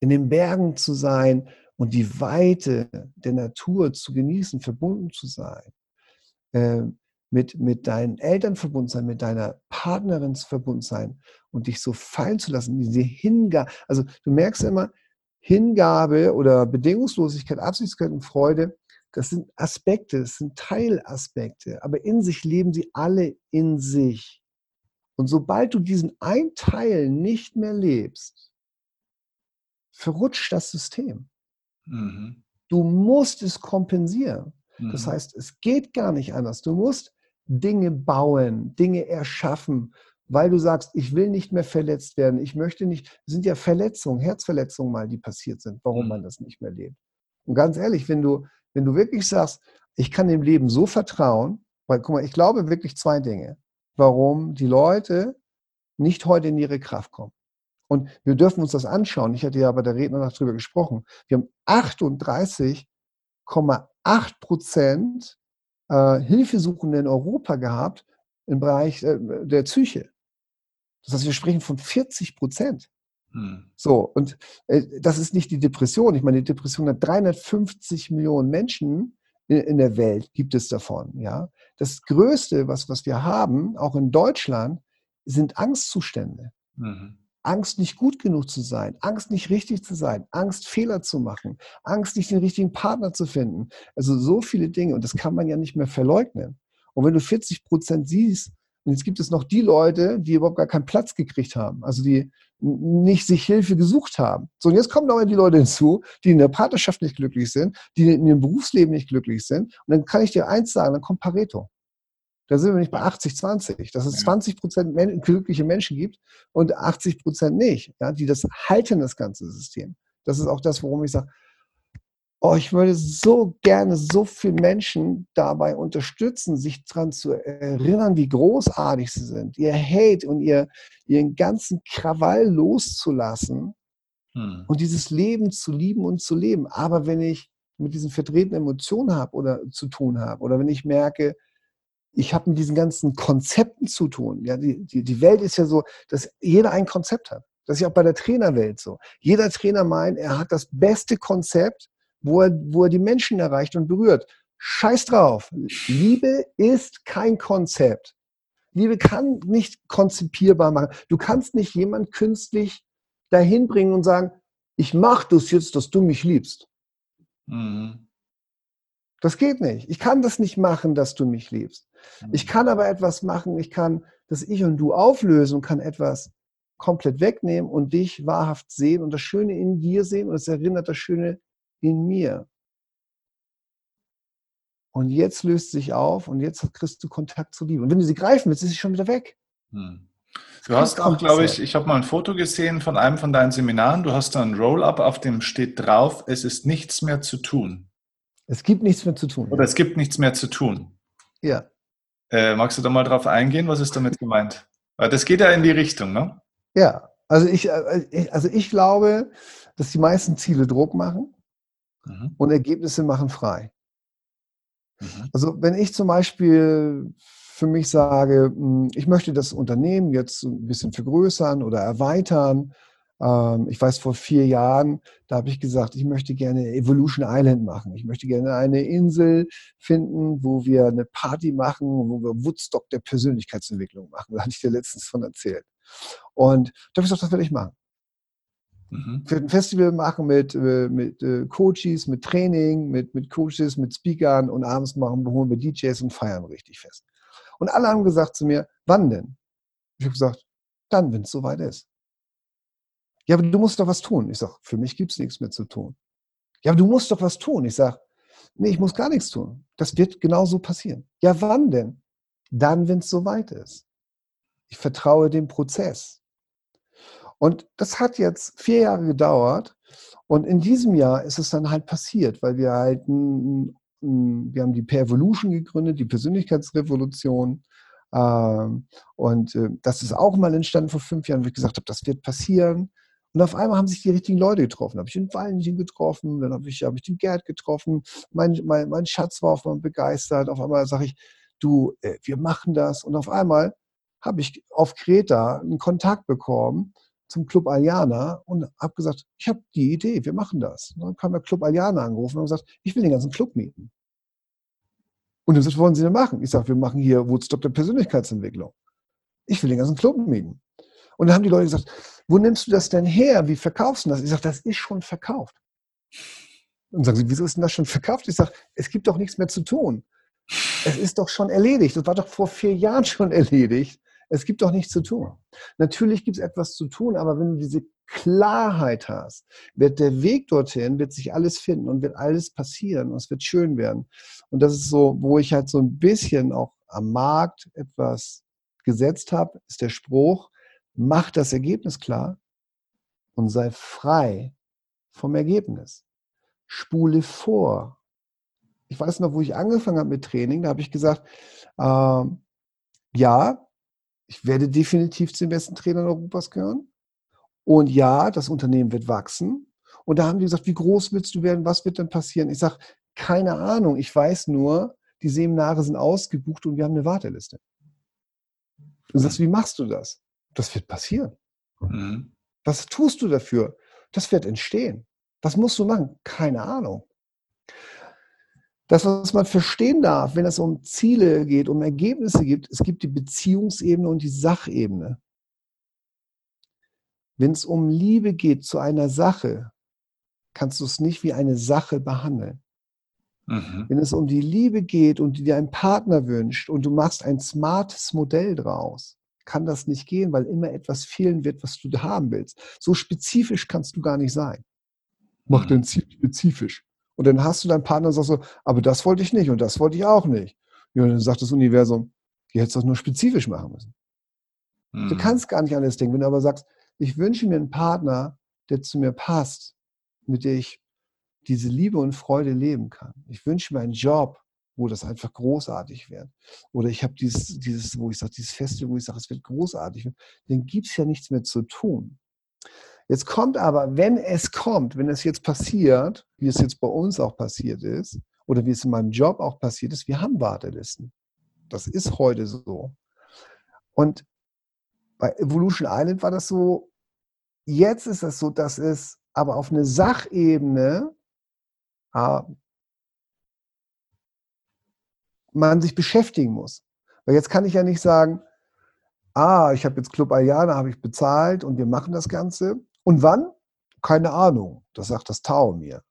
Speaker 2: in den Bergen zu sein und die Weite der Natur zu genießen, verbunden zu sein, äh, mit, mit deinen Eltern verbunden sein, mit deiner Partnerin verbunden sein und dich so fallen zu lassen, diese Hingabe. Also du merkst immer, Hingabe oder Bedingungslosigkeit, Absichtlichkeit und Freude, das sind Aspekte, das sind Teilaspekte, aber in sich leben sie alle in sich. Und sobald du diesen ein Teil nicht mehr lebst, verrutscht das System. Mhm. Du musst es kompensieren. Das mhm. heißt, es geht gar nicht anders. Du musst Dinge bauen, Dinge erschaffen, weil du sagst, ich will nicht mehr verletzt werden, ich möchte nicht, es sind ja Verletzungen, Herzverletzungen mal, die passiert sind, warum mhm. man das nicht mehr lebt. Und ganz ehrlich, wenn du, wenn du wirklich sagst, ich kann dem Leben so vertrauen, weil guck mal, ich glaube wirklich zwei Dinge, warum die Leute nicht heute in ihre Kraft kommen. Und wir dürfen uns das anschauen. Ich hatte ja bei der Redner noch drüber gesprochen. Wir haben 38,8 Prozent äh, Hilfesuchende in Europa gehabt im Bereich äh, der Psyche. Das heißt, wir sprechen von 40 Prozent. Hm. So, und äh, das ist nicht die Depression. Ich meine, die Depression hat 350 Millionen Menschen in, in, der Welt, gibt es davon. Ja? Das Größte, was, was wir haben, auch in Deutschland, sind Angstzustände. Mhm. Angst, nicht gut genug zu sein, Angst, nicht richtig zu sein, Angst, Fehler zu machen, Angst, nicht den richtigen Partner zu finden. Also so viele Dinge und das kann man ja nicht mehr verleugnen. Und wenn du 40 Prozent siehst, und jetzt gibt es noch die Leute, die überhaupt gar keinen Platz gekriegt haben, also die nicht sich Hilfe gesucht haben. So, und jetzt kommen aber die Leute hinzu, die in der Partnerschaft nicht glücklich sind, die in ihrem Berufsleben nicht glücklich sind. Und dann kann ich dir eins sagen, dann kommt Pareto. Da sind wir nicht bei 80, 20, dass es 20 Prozent glückliche Menschen gibt und 80 Prozent nicht, ja, die das halten, das ganze System. Das ist auch das, worum ich sage, oh, ich würde so gerne so viele Menschen dabei unterstützen, sich daran zu erinnern, wie großartig sie sind, ihr Hate und ihr, ihren ganzen Krawall loszulassen Hm. Und dieses Leben zu lieben und zu leben. Aber wenn ich mit diesen verdrehten Emotionen habe oder zu tun habe, oder wenn ich merke, ich habe mit diesen ganzen Konzepten zu tun. Ja, die, die, die Welt ist ja so, dass jeder ein Konzept hat. Das ist ja auch bei der Trainerwelt so. Jeder Trainer meint, er hat das beste Konzept, wo er, wo er die Menschen erreicht und berührt. Scheiß drauf. Liebe ist kein Konzept. Liebe kann nicht konzipierbar machen. Du kannst nicht jemand künstlich dahin bringen und sagen, ich mache das jetzt, dass du mich liebst. Mhm. Das geht nicht. Ich kann das nicht machen, dass du mich liebst. Ich mhm. kann aber etwas machen. Ich kann das Ich und Du auflösen und kann etwas komplett wegnehmen und dich wahrhaft sehen und das Schöne in dir sehen und es erinnert das Schöne in mir. Und jetzt löst sich auf und jetzt kriegst du Kontakt zur Liebe. Und wenn du sie greifen willst, ist sie schon wieder weg. Hm.
Speaker 1: Du hast auch, glaube ich, ich habe mal ein Foto gesehen von einem von deinen Seminaren. Du hast da ein Roll-up, auf dem steht drauf, es ist nichts mehr zu tun.
Speaker 2: Es gibt nichts mehr zu tun.
Speaker 1: Oder es gibt nichts mehr zu tun.
Speaker 2: Ja.
Speaker 1: Äh, magst du da mal drauf eingehen? Was ist damit gemeint? Weil das geht ja in die Richtung, ne?
Speaker 2: Ja, also ich, äh, also ich glaube, dass die meisten Ziele Druck machen mhm. und Ergebnisse machen frei. Mhm. Also wenn ich zum Beispiel für mich sage, hm, ich möchte das Unternehmen jetzt ein bisschen vergrößern oder erweitern. Ähm, ich weiß, vor vier Jahren, da habe ich gesagt, ich möchte gerne Evolution Island machen. Ich möchte gerne eine Insel finden, wo wir eine Party machen, wo wir Woodstock der Persönlichkeitsentwicklung machen. Da hatte ich dir letztens von erzählt. Und da habe ich gesagt, das werde ich machen. Mhm. Ich werde ein Festival machen mit, äh, mit äh, Coaches, mit Training, mit, mit Coaches, mit Speakern und abends machen, holen wir DJs und feiern richtig fest. Und alle haben gesagt zu mir, wann denn? Ich habe gesagt, dann, wenn es soweit ist. Ja, aber du musst doch was tun. Ich sage, für mich gibt es nichts mehr zu tun. Ja, aber du musst doch was tun. Ich sage, nee, ich muss gar nichts tun. Das wird genauso passieren. Ja, wann denn? Dann, wenn es soweit ist. Ich vertraue dem Prozess. Und das hat jetzt vier Jahre gedauert. Und in diesem Jahr ist es dann halt passiert, weil wir halt ein wir haben die Per-Evolution gegründet, die Persönlichkeitsrevolution. Ähm, und äh, das ist auch mal entstanden vor fünf Jahren, wo ich gesagt habe, das wird passieren. Und auf einmal haben sich die richtigen Leute getroffen. Habe ich den Valentin getroffen, dann habe ich, hab ich den Gerd getroffen. Mein, mein, mein Schatz war auf einmal begeistert. Auf einmal sage ich, du, äh, wir machen das. Und auf einmal habe ich auf Kreta einen Kontakt bekommen zum Club Aliana und habe gesagt, ich habe die Idee, wir machen das. Und dann kam der Club Aliana angerufen und gesagt, ich will den ganzen Club mieten. Und dann sagt, was wollen Sie denn machen? Ich sage, wir machen hier Woodstock der Persönlichkeitsentwicklung. Ich will den ganzen Club mieten. Und dann haben die Leute gesagt, wo nimmst du das denn her? Wie verkaufst du das? Ich sage, das ist schon verkauft. Und sagen sie, wieso ist denn das schon verkauft? Ich sage, es gibt doch nichts mehr zu tun. Es ist doch schon erledigt. Das war doch vor vier Jahren schon erledigt. Es gibt doch nichts zu tun. Natürlich gibt es etwas zu tun, aber wenn du diese Klarheit hast, wird der Weg dorthin, wird sich alles finden und wird alles passieren und es wird schön werden. Und das ist so, wo ich halt so ein bisschen auch am Markt etwas gesetzt habe, ist der Spruch, mach das Ergebnis klar und sei frei vom Ergebnis. Spule vor. Ich weiß noch, wo ich angefangen habe mit Training, da habe ich gesagt, äh, ja, ich werde definitiv zu den besten Trainern Europas gehören. Und ja, das Unternehmen wird wachsen. Und da haben die gesagt, wie groß willst du werden? Was wird denn passieren? Ich sage, keine Ahnung. Ich weiß nur, die Seminare sind ausgebucht und wir haben eine Warteliste. Du sagst, wie machst du das? Das wird passieren. Mhm. Was tust du dafür? Das wird entstehen. Was musst du machen? Keine Ahnung. Das, was man verstehen darf, wenn es um Ziele geht, um Ergebnisse geht, es gibt die Beziehungsebene und die Sachebene. Wenn es um Liebe geht zu einer Sache, kannst du es nicht wie eine Sache behandeln. Mhm. Wenn es um die Liebe geht und du dir einen Partner wünscht und du machst ein smartes Modell draus, kann das nicht gehen, weil immer etwas fehlen wird, was du haben willst. So spezifisch kannst du gar nicht sein. Mach mhm. dein Ziel spezifisch. Und dann hast du deinen Partner und sagst so, aber das wollte ich nicht und das wollte ich auch nicht. Und dann sagt das Universum, ihr hättest das nur spezifisch machen müssen. Mhm. Du kannst gar nicht alles denken. Wenn du aber sagst, ich wünsche mir einen Partner, der zu mir passt, mit dem ich diese Liebe und Freude leben kann. Ich wünsche mir einen Job, wo das einfach großartig wird. Oder ich habe dieses, dieses, wo ich sage, dieses Festival, wo ich sage, es wird großartig. Dann gibt es ja nichts mehr zu tun. Jetzt kommt aber, wenn es kommt, wenn es jetzt passiert, wie es jetzt bei uns auch passiert ist, oder wie es in meinem Job auch passiert ist, wir haben Wartelisten. Das ist heute so. Und bei Evolution Island war das so, jetzt ist es so, dass es aber auf eine Sachebene man sich beschäftigen muss. Weil jetzt kann ich ja nicht sagen, ah, ich habe jetzt Club Ayana, habe ich bezahlt und wir machen das Ganze. Und wann? Keine Ahnung. Das sagt das Tau mir.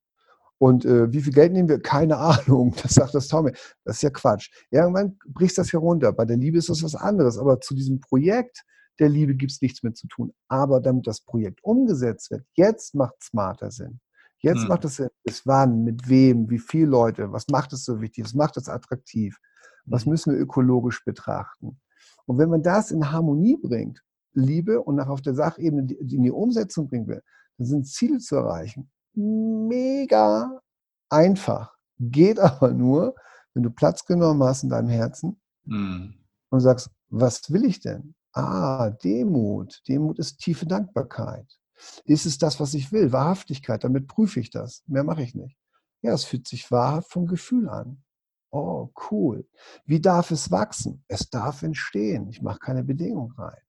Speaker 2: Und äh, wie viel Geld nehmen wir? Keine Ahnung. Das sagt das Tau mir. Das ist ja Quatsch. Irgendwann bricht das hier runter. Bei der Liebe ist das was anderes. Aber zu diesem Projekt der Liebe gibt es nichts mehr zu tun. Aber damit das Projekt umgesetzt wird, jetzt macht smarter Sinn. Jetzt hm. macht es Sinn. Bis wann, mit wem, wie viele Leute, was macht es so wichtig, was macht es attraktiv, was hm. müssen wir ökologisch betrachten. Und wenn man das in Harmonie bringt, Liebe und nach auf der Sachebene in die Umsetzung bringen will, dann sind Ziele zu erreichen mega einfach. Geht aber nur, wenn du Platz genommen hast in deinem Herzen mhm. und sagst, was will ich denn? Ah, Demut. Demut ist tiefe Dankbarkeit. Ist es das, was ich will? Wahrhaftigkeit, damit prüfe ich das. Mehr mache ich nicht. Ja, es fühlt sich wahrhaft vom Gefühl an. Oh, cool. Wie darf es wachsen? Es darf entstehen. Ich mache keine Bedingung rein.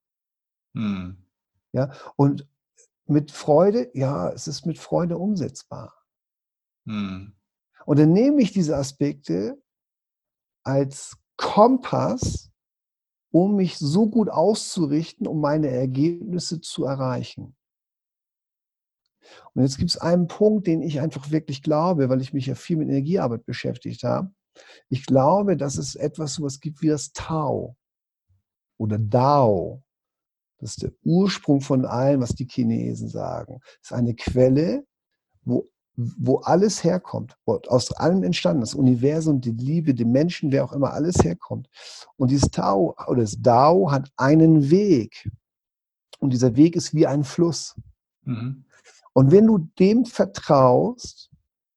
Speaker 2: Hm. Ja, und mit Freude, ja, es ist mit Freude umsetzbar. Hm. Und dann nehme ich diese Aspekte als Kompass, um mich so gut auszurichten, um meine Ergebnisse zu erreichen. Und jetzt gibt es einen Punkt, den ich einfach wirklich glaube, weil ich mich ja viel mit Energiearbeit beschäftigt habe. Ich glaube, dass es etwas sowas gibt wie das Tao oder Dao. Das ist der Ursprung von allem, was die Chinesen sagen. Das ist eine Quelle, wo, wo alles herkommt, aus allem entstanden, das Universum, die Liebe, die Menschen, wer auch immer, alles herkommt. Und dieses Tao oder das Dao hat einen Weg. Und dieser Weg ist wie ein Fluss. Mhm. Und wenn du dem vertraust,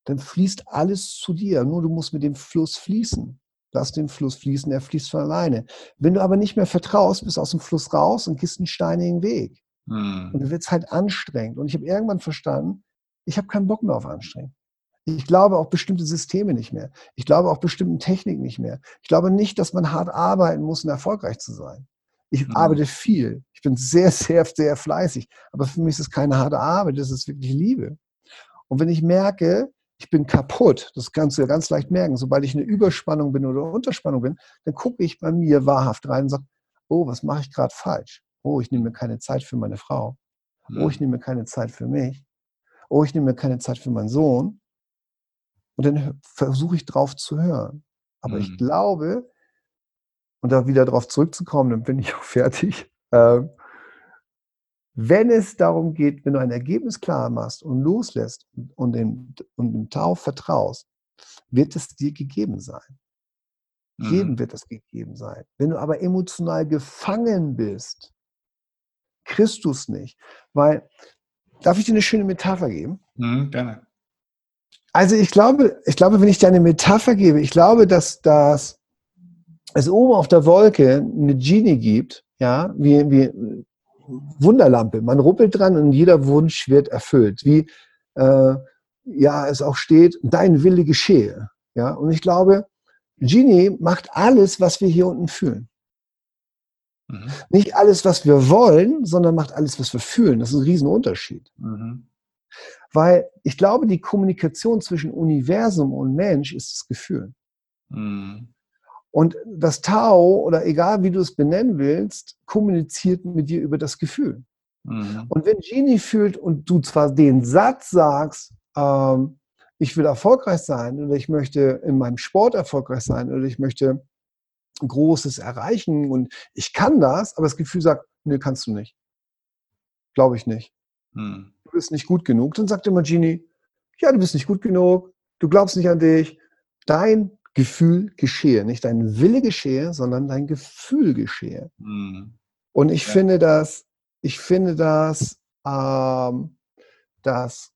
Speaker 2: dann fließt alles zu dir. Nur du musst mit dem Fluss fließen. Lass den Fluss fließen, er fließt von alleine. Wenn du aber nicht mehr vertraust, bist aus dem Fluss raus und gehst einen steinigen Weg. Hm. Und du wirst halt anstrengend. Und ich habe irgendwann verstanden, ich habe keinen Bock mehr auf Anstrengung. Ich glaube auch bestimmte Systeme nicht mehr. Ich glaube auch bestimmten Techniken nicht mehr. Ich glaube nicht, dass man hart arbeiten muss, um erfolgreich zu sein. Ich mhm. arbeite viel. Ich bin sehr, sehr, sehr fleißig. Aber für mich ist es keine harte Arbeit, das ist wirklich Liebe. Und wenn ich merke, ich bin kaputt, das kannst du ja ganz leicht merken, sobald ich eine Überspannung bin oder Unterspannung bin, dann gucke ich bei mir wahrhaft rein und sage, oh, was mache ich gerade falsch? Oh, ich nehme mir keine Zeit für meine Frau. Oh, ich nehme mir keine Zeit für mich. Oh, ich nehme mir keine Zeit für meinen Sohn. Und dann versuche ich drauf zu hören. Aber mhm. ich glaube, und da wieder drauf zurückzukommen, dann bin ich auch fertig. Äh, wenn es darum geht, wenn du ein Ergebnis klar machst und loslässt und dem, und dem Tau vertraust, wird es dir gegeben sein. Mhm. Jedem wird es gegeben sein. Wenn du aber emotional gefangen bist, kriegst du es nicht. Weil, darf ich dir eine schöne Metapher geben?
Speaker 1: Mhm, gerne.
Speaker 2: Also ich glaube, ich glaube, wenn ich dir eine Metapher gebe, ich glaube, dass, dass es oben auf der Wolke eine Genie gibt, ja, wie, wie Wunderlampe. Man ruppelt dran und jeder Wunsch wird erfüllt. Wie äh, ja es auch steht, dein Wille geschehe. Ja, und ich glaube, Genie macht alles, was wir hier unten fühlen. Mhm. Nicht alles, was wir wollen, sondern macht alles, was wir fühlen. Das ist ein Riesenunterschied. Mhm. Weil ich glaube, die Kommunikation zwischen Universum und Mensch ist das Gefühl. Mhm. Und das Tao oder egal wie du es benennen willst, kommuniziert mit dir über das Gefühl. Mhm. Und wenn Genie fühlt und du zwar den Satz sagst, ähm, ich will erfolgreich sein oder ich möchte in meinem Sport erfolgreich sein oder ich möchte Großes erreichen und ich kann das, aber das Gefühl sagt, nee, kannst du nicht. Glaube ich nicht. Mhm. Du bist nicht gut genug. Dann sagt immer Genie, ja, du bist nicht gut genug, du glaubst nicht an dich. Dein Gefühl geschehe. Nicht dein Wille geschehe, sondern dein Gefühl geschehe. Mhm. Und ich ja. finde das, ich finde das, ähm, dass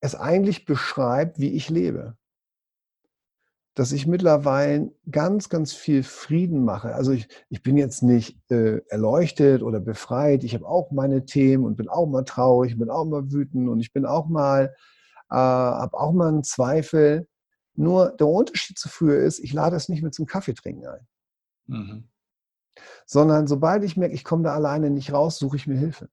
Speaker 2: es eigentlich beschreibt, wie ich lebe. dass ich mittlerweile ganz, ganz viel Frieden mache. Also ich, ich bin jetzt nicht äh, erleuchtet oder befreit. Ich habe auch meine Themen und bin auch mal traurig, bin auch mal wütend und ich bin auch mal, äh, habe auch mal einen Zweifel. Nur der Unterschied zu früher ist, ich lade es nicht mit zum Kaffee trinken ein. Mhm. Sondern sobald ich merke, ich komme da alleine nicht raus, suche ich mir Hilfe.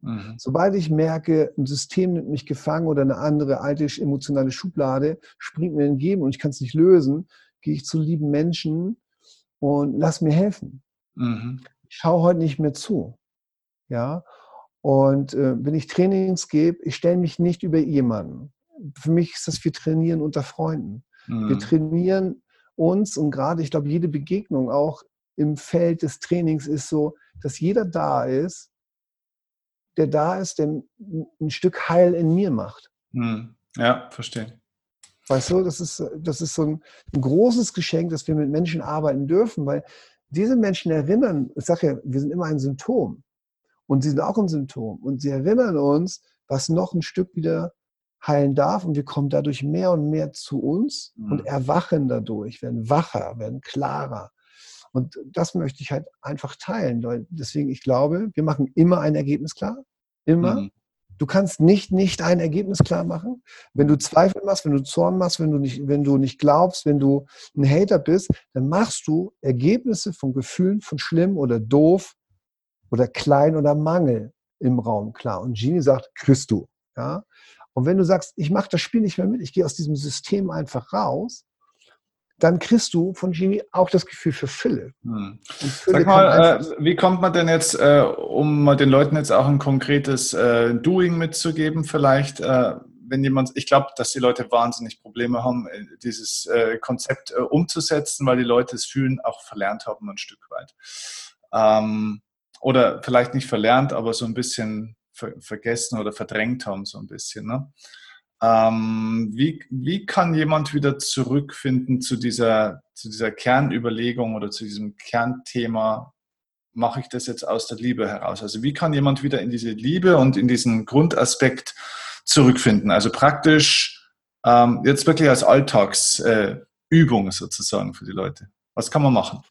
Speaker 2: Mhm. Sobald ich merke, ein System nimmt mich gefangen oder eine andere alte emotionale Schublade springt mir entgegen und ich kann es nicht lösen, gehe ich zu lieben Menschen und lass mir helfen. Mhm. Ich schaue heute nicht mehr zu. Ja. Und äh, wenn ich Trainings gebe, ich stelle mich nicht über jemanden. Für mich ist das, wir trainieren unter Freunden. Mhm. Wir trainieren uns und gerade, ich glaube, jede Begegnung auch im Feld des Trainings ist so, dass jeder da ist, der da ist, der ein Stück Heil in mir macht.
Speaker 1: Hm. Ja, verstehe.
Speaker 2: Weißt du, das ist, das ist so ein, ein, großes Geschenk, dass wir mit Menschen arbeiten dürfen, weil diese Menschen erinnern, ich sage ja, wir sind immer ein Symptom und sie sind auch ein Symptom und sie erinnern uns, was noch ein Stück wieder heilen darf und wir kommen dadurch mehr und mehr zu uns mhm. und erwachen dadurch, werden wacher, werden klarer. Und das möchte ich halt einfach teilen. Weil deswegen, ich glaube, wir machen immer ein Ergebnis klar. Immer. Mhm. Du kannst nicht nicht ein Ergebnis klar machen. Wenn du Zweifel machst, wenn du Zorn machst, wenn du nicht, wenn du nicht glaubst, wenn du ein Hater bist, dann machst du Ergebnisse von Gefühlen von schlimm oder doof oder klein oder Mangel im Raum klar. Und Genie sagt, kriegst du. Ja? Und wenn du sagst, ich mache das Spiel nicht mehr mit, ich gehe aus diesem System einfach raus, dann kriegst du von Genie auch das Gefühl für Fülle. Hm.
Speaker 1: Fülle Sag mal, äh, wie kommt man denn jetzt, äh, um den Leuten jetzt auch ein konkretes äh, Doing mitzugeben, vielleicht, äh, wenn jemand, ich glaube, dass die Leute wahnsinnig Probleme haben, äh, dieses äh, Konzept umzusetzen, weil die Leute es fühlen, auch verlernt haben ein Stück weit. Ähm, oder vielleicht nicht verlernt, aber so ein bisschen ver vergessen oder verdrängt haben, so ein bisschen. Ne? Ähm, wie, wie kann jemand wieder zurückfinden zu dieser, zu dieser Kernüberlegung oder zu diesem Kernthema, mache ich das jetzt aus der Liebe heraus? Also wie kann jemand wieder in diese Liebe und in diesen Grundaspekt zurückfinden? Also praktisch ähm, jetzt wirklich als Alltagsübung äh, sozusagen für die Leute. Was kann man machen?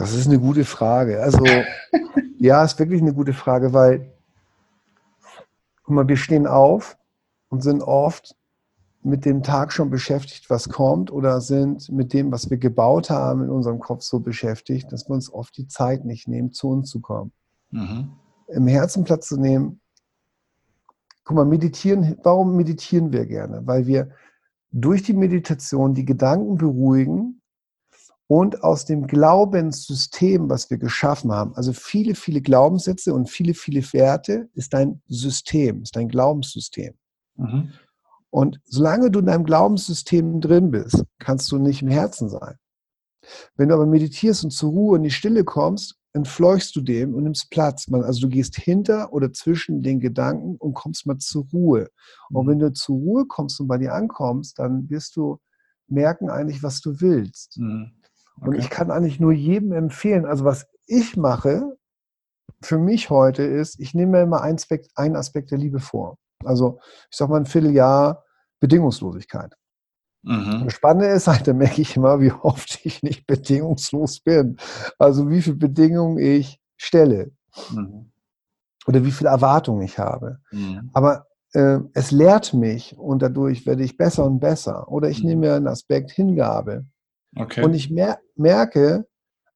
Speaker 2: Das ist eine gute Frage. Also ja, ist wirklich eine gute Frage, weil Guck mal, wir stehen auf und sind oft mit dem Tag schon beschäftigt, was kommt, oder sind mit dem, was wir gebaut haben, in unserem Kopf so beschäftigt, dass wir uns oft die Zeit nicht nehmen, zu uns zu kommen. Mhm. Im Herzen Platz zu nehmen. Guck mal, meditieren, warum meditieren wir gerne? Weil wir durch die Meditation die Gedanken beruhigen und aus dem Glaubenssystem, was wir geschaffen haben, also viele, viele Glaubenssätze und viele, viele Werte, ist dein System, ist dein Glaubenssystem. Mhm. Und solange du in deinem Glaubenssystem drin bist, kannst du nicht im Herzen sein. Wenn du aber meditierst und zur Ruhe in die Stille kommst, entfleuchst du dem und nimmst Platz. Also du gehst hinter oder zwischen den Gedanken und kommst mal zur Ruhe. Und mhm. wenn du zur Ruhe kommst und bei dir ankommst, dann wirst du merken eigentlich, was du willst. Mhm. Und ich kann eigentlich nur jedem empfehlen, also was ich mache für mich heute ist, ich nehme mir immer einen Aspekt, einen Aspekt der Liebe vor. Also ich sage mal ein Vierteljahr Bedingungslosigkeit. Mhm. Das Spannende ist halt, da merke ich immer, wie oft ich nicht bedingungslos bin. Also wie viele Bedingungen ich stelle. Mhm. Oder wie viele Erwartungen ich habe. Mhm. Aber äh, es lehrt mich und dadurch werde ich besser und besser. Oder ich mhm. nehme mir einen Aspekt Hingabe. Okay. Und ich mer merke,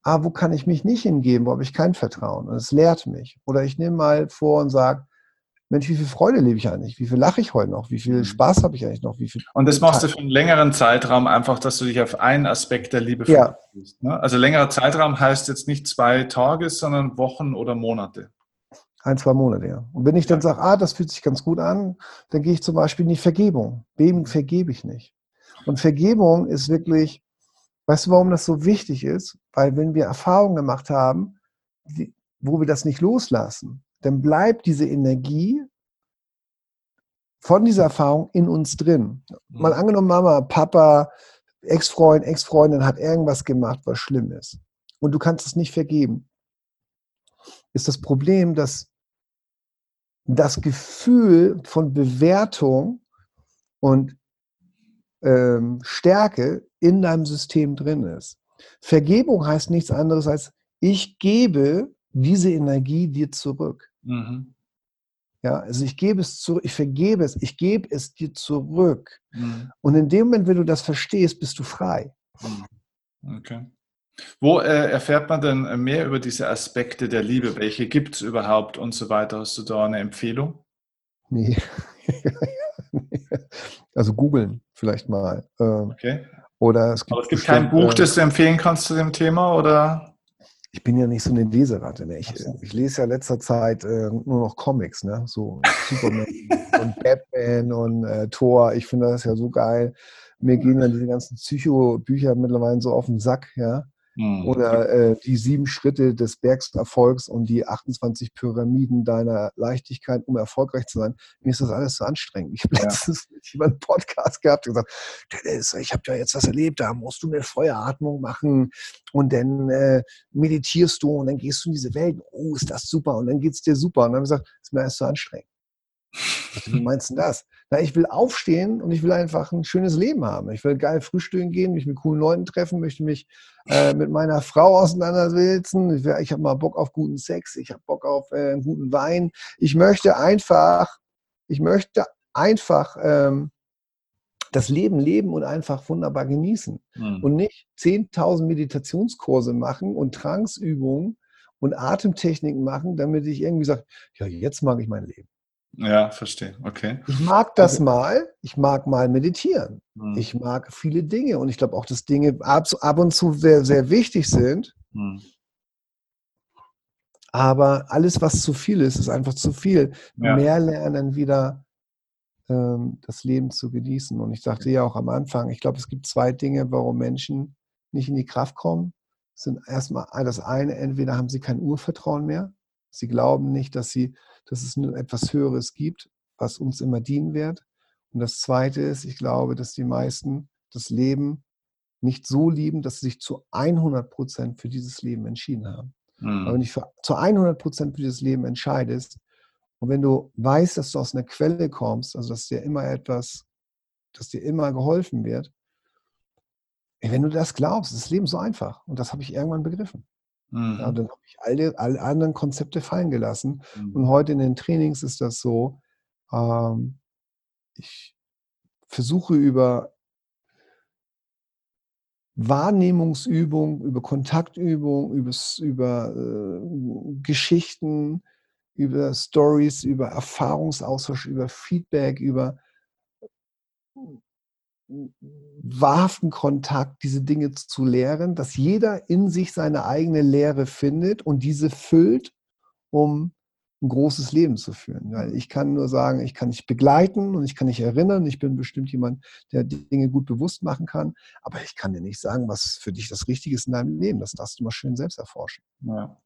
Speaker 2: ah, wo kann ich mich nicht hingeben, wo habe ich kein Vertrauen. Und es lehrt mich. Oder ich nehme mal vor und sage, Mensch, wie viel Freude lebe ich eigentlich? Wie viel lache ich heute noch? Wie viel mhm. Spaß habe ich eigentlich noch? Wie viel
Speaker 1: und das machst du für einen längeren Zeitraum einfach, dass du dich auf einen Aspekt der Liebe fokussierst. Ja. Ne? Also längerer Zeitraum heißt jetzt nicht zwei Tage, sondern Wochen oder Monate.
Speaker 2: Ein, zwei Monate, ja. Und wenn ich dann sage, ah, das fühlt sich ganz gut an, dann gehe ich zum Beispiel in die Vergebung. Wem mhm. vergebe ich nicht? Und Vergebung ist wirklich, Weißt du, warum das so wichtig ist? Weil wenn wir Erfahrungen gemacht haben, die, wo wir das nicht loslassen, dann bleibt diese Energie von dieser Erfahrung in uns drin. Mhm. Mal angenommen, Mama, Papa, Ex-Freund, Ex-Freundin hat irgendwas gemacht, was schlimm ist. Und du kannst es nicht vergeben. Ist das Problem, dass das Gefühl von Bewertung und ähm, Stärke in deinem System drin ist. Vergebung heißt nichts anderes als, ich gebe diese Energie dir zurück. Mhm. Ja, also ich gebe es zurück, ich vergebe es, ich gebe es dir zurück. Mhm. Und in dem Moment, wenn du das verstehst, bist du frei.
Speaker 1: Mhm. Okay. Wo äh, erfährt man denn mehr über diese Aspekte der Liebe? Welche gibt es überhaupt und so weiter? Hast du da eine Empfehlung?
Speaker 2: Nee. also googeln vielleicht mal.
Speaker 1: Ähm, okay.
Speaker 2: Oder es
Speaker 1: gibt, Aber es gibt kein Buch, das du empfehlen kannst zu dem Thema, oder?
Speaker 2: ich bin ja nicht so eine Leseratte. Ne? Ich, ich, lese ja letzter Zeit äh, nur noch Comics, ne? so Superman und Batman und äh, Thor. Ich finde das ja so geil. Mir gehen dann diese ganzen Psycho-Bücher mittlerweile so auf den Sack, ja. Mhm. Oder äh, die sieben Schritte des Bergserfolgs und die 28 Pyramiden deiner Leichtigkeit, um erfolgreich zu sein. Mir ist das alles zu anstrengend. Ich habe ja. letztens einen Podcast gehabt und gesagt, ich habe ja jetzt was erlebt, da musst du eine Feueratmung machen und dann äh, meditierst du und dann gehst du in diese Welt. Oh, ist das super und dann geht es dir super. Und dann habe ich gesagt, ist mir alles zu anstrengend. Wie meinst du das? Na, ich will aufstehen und ich will einfach ein schönes Leben haben. Ich will geil frühstücken gehen, mich mit coolen Leuten treffen, möchte mich äh, mit meiner Frau auseinandersetzen. Ich, ich habe mal Bock auf guten Sex, ich habe Bock auf äh, einen guten Wein. Ich möchte einfach, ich möchte einfach ähm, das Leben leben und einfach wunderbar genießen. Mhm. Und nicht 10.000 Meditationskurse machen und Transübungen und Atemtechniken machen, damit ich irgendwie sage, ja, jetzt mag ich mein Leben.
Speaker 1: Ja, verstehe. Okay.
Speaker 2: Ich mag das also mal. Ich mag mal meditieren. Hm. Ich mag viele Dinge. Und ich glaube auch, dass Dinge ab, ab, und zu sehr, sehr wichtig sind. Hm. Aber alles, was zu viel ist, ist einfach zu viel. Ja. Mehr lernen wieder ähm, das Leben zu genießen. Und ich sagte ja auch am Anfang, ich glaube, es gibt zwei Dinge, warum Menschen nicht in die Kraft kommen. Sind erstmal das eine, entweder haben sie kein Urvertrauen mehr. Sie glauben nicht, dass sie dass es etwas Höheres gibt, was uns immer dienen wird. Und das Zweite ist, ich glaube, dass die meisten das Leben nicht so lieben, dass sie sich zu 100 Prozent für dieses Leben entschieden haben. Mhm. Aber wenn du für, zu 100 Prozent für dieses Leben entscheidest und wenn du weißt, dass du aus einer Quelle kommst, also dass dir immer etwas, dass dir immer geholfen wird, wenn du das glaubst, ist das Leben so einfach. Und das habe ich irgendwann begriffen. Mhm. Ja, dann habe ich alle, alle anderen Konzepte fallen gelassen. Mhm. Und heute in den Trainings ist das so, ähm, ich versuche über Wahrnehmungsübung, über Kontaktübung, über, über äh, Geschichten, über Stories, über Erfahrungsaustausch, über Feedback, über wahrhaften Kontakt diese Dinge zu lehren, dass jeder in sich seine eigene Lehre findet und diese füllt, um ein großes Leben zu führen. Weil ich kann nur sagen, ich kann nicht begleiten und ich kann nicht erinnern. Ich bin bestimmt jemand, der Dinge gut bewusst machen kann. Aber ich kann dir nicht sagen, was für dich das Richtige ist in deinem Leben. Das darfst du mal schön selbst erforschen.
Speaker 1: Ja.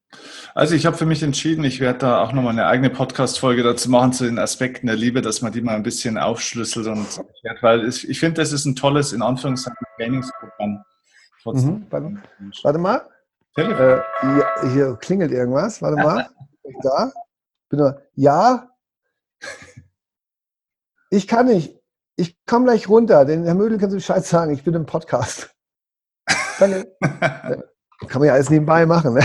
Speaker 1: Also ich habe für mich entschieden, ich werde da auch nochmal eine eigene Podcast-Folge dazu machen zu den Aspekten der Liebe, dass man die mal ein bisschen aufschlüsselt und erklärt, weil ich, ich finde, das ist ein tolles, in Anführungszeichen, Trainingsprogramm.
Speaker 2: Mhm, warte, warte, mal. Äh, hier, hier, klingelt irgendwas. Warte mal. Da? Bin da. Ja? Ich kann nicht. Ich komme gleich runter, denn Herr Mödel kann so Bescheid sagen, ich bin im Podcast. Danke. Kann man ja alles nebenbei machen. Ne?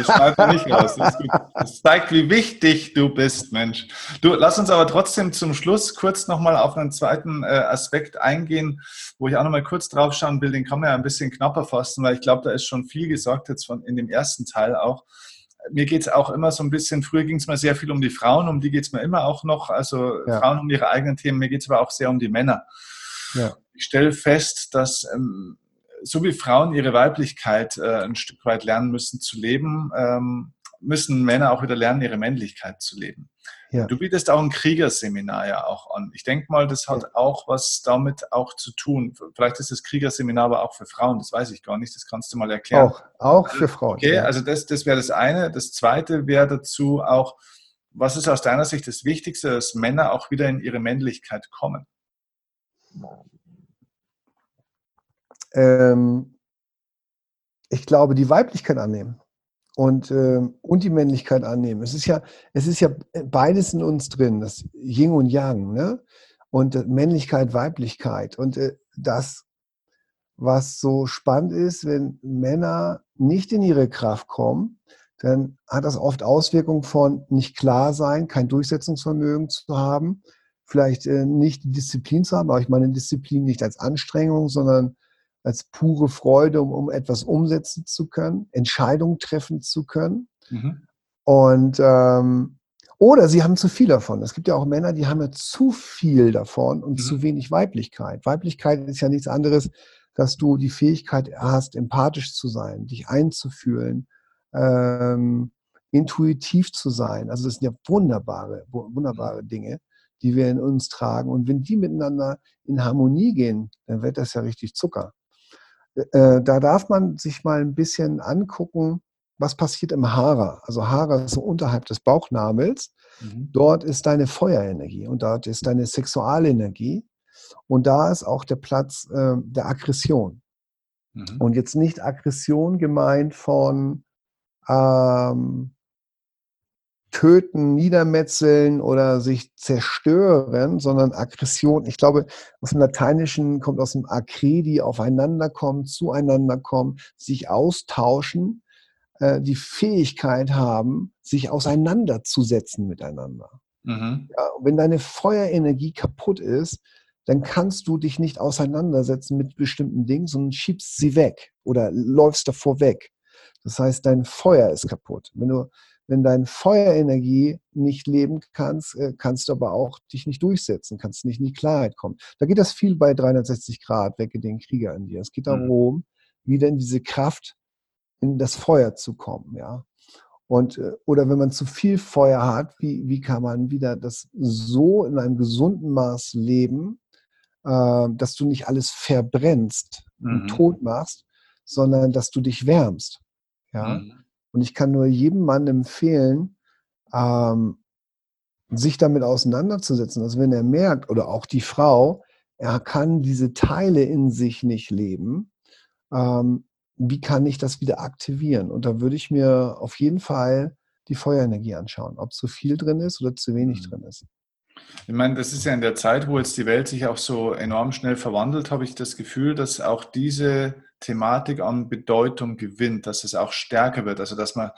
Speaker 1: Ich schreibe nicht raus. Das, das, zeigt, wie wichtig du bist, Mensch. Du, lass uns aber trotzdem zum Schluss kurz nochmal auf einen zweiten äh, Aspekt eingehen, wo ich auch nochmal kurz drauf schauen will. Den kann man ja ein bisschen knapper fassen, weil ich glaube, da ist schon viel gesagt jetzt von, in dem ersten Teil auch. Mir geht es auch immer so ein bisschen, früher ging es mal sehr viel um die Frauen, um die geht es mir immer auch noch, also ja. Frauen um ihre eigenen Themen, mir geht es aber auch sehr um die Männer. Ja. Ich stelle fest, dass ähm, so wie Frauen ihre Weiblichkeit äh, ein Stück weit lernen müssen zu leben, ähm, müssen Männer auch wieder lernen, ihre Männlichkeit zu leben. Ja. Du bietest auch ein Kriegerseminar ja auch an. Ich denke mal, das hat ja. auch was damit auch zu tun. Vielleicht ist das Kriegerseminar aber auch für Frauen, das weiß ich gar nicht, das kannst du mal erklären.
Speaker 2: Auch, auch für Frauen.
Speaker 1: Okay, ja. also das, das wäre das eine. Das zweite wäre dazu auch, was ist aus deiner Sicht das Wichtigste, dass Männer auch wieder in ihre Männlichkeit kommen?
Speaker 2: ähm, ich glaube, die Weiblichkeit annehmen und, ähm, und die Männlichkeit annehmen. Es ist ja, es ist ja beides in uns drin, das Yin und Yang. Ne? und äh, Männlichkeit, Weiblichkeit. Und äh, das, was so spannend ist, wenn Männer nicht in ihre Kraft kommen, dann hat das oft Auswirkungen von nicht klar sein, kein Durchsetzungsvermögen zu haben, vielleicht äh, nicht die Disziplin zu haben, aber ich meine Disziplin nicht als Anstrengung, sondern als pure Freude, um, um etwas umsetzen zu können, Entscheidungen treffen zu können. Mhm. Und ähm, oder sie haben zu viel davon. Es gibt ja auch Männer, die haben ja zu viel davon und mhm. zu wenig Weiblichkeit. Weiblichkeit ist ja nichts anderes, dass du die Fähigkeit hast, empathisch zu sein, dich einzufühlen, ähm, intuitiv zu sein. Also das sind ja wunderbare, wunderbare mhm. Dinge, die wir in uns tragen. Und wenn die miteinander in Harmonie gehen, dann wird das ja richtig Zucker. Äh, da darf man sich mal ein bisschen angucken, was passiert im Hara. Also Hara ist so unterhalb des Bauchnabels. Mhm. Dort ist deine Feuerenergie und dort ist deine Sexualenergie. Und da ist auch der Platz äh, der Aggression. Mhm. Und jetzt nicht Aggression gemeint von ähm, töten, niedermetzeln oder sich zerstören, sondern Aggression. Ich glaube, aus dem Lateinischen kommt aus dem Acredi, aufeinanderkommen, zueinander kommen, sich austauschen, äh, die Fähigkeit haben, sich auseinanderzusetzen miteinander. Mhm. Ja, wenn deine Feuerenergie kaputt ist, dann kannst du dich nicht auseinandersetzen mit bestimmten Dingen, sondern schiebst sie weg oder läufst davor weg. Das heißt, dein Feuer ist kaputt. Wenn du wenn deine Feuerenergie nicht leben kannst, äh, kannst du aber auch dich nicht durchsetzen, kannst nicht in die Klarheit kommen. Da geht das viel bei 360 Grad, wecke den Krieger in dir. Es geht mhm. darum, wieder in diese Kraft, in das Feuer zu kommen, ja. Und, äh, oder wenn man zu viel Feuer hat, wie, wie kann man wieder das so in einem gesunden Maß leben, äh, dass du nicht alles verbrennst und mhm. tot machst, sondern dass du dich wärmst. Ja. Mhm. Und ich kann nur jedem Mann empfehlen, ähm, sich damit auseinanderzusetzen. Also wenn er merkt, oder auch die Frau, er kann diese Teile in sich nicht leben, ähm, wie kann ich das wieder aktivieren? Und da würde ich mir auf jeden Fall die Feuerenergie anschauen, ob zu viel drin ist oder zu wenig mhm. drin ist.
Speaker 1: Ich meine, das ist ja in der Zeit, wo jetzt die Welt sich auch so enorm schnell verwandelt, habe ich das Gefühl, dass auch diese Thematik an Bedeutung gewinnt, dass es auch stärker wird. Also dass man,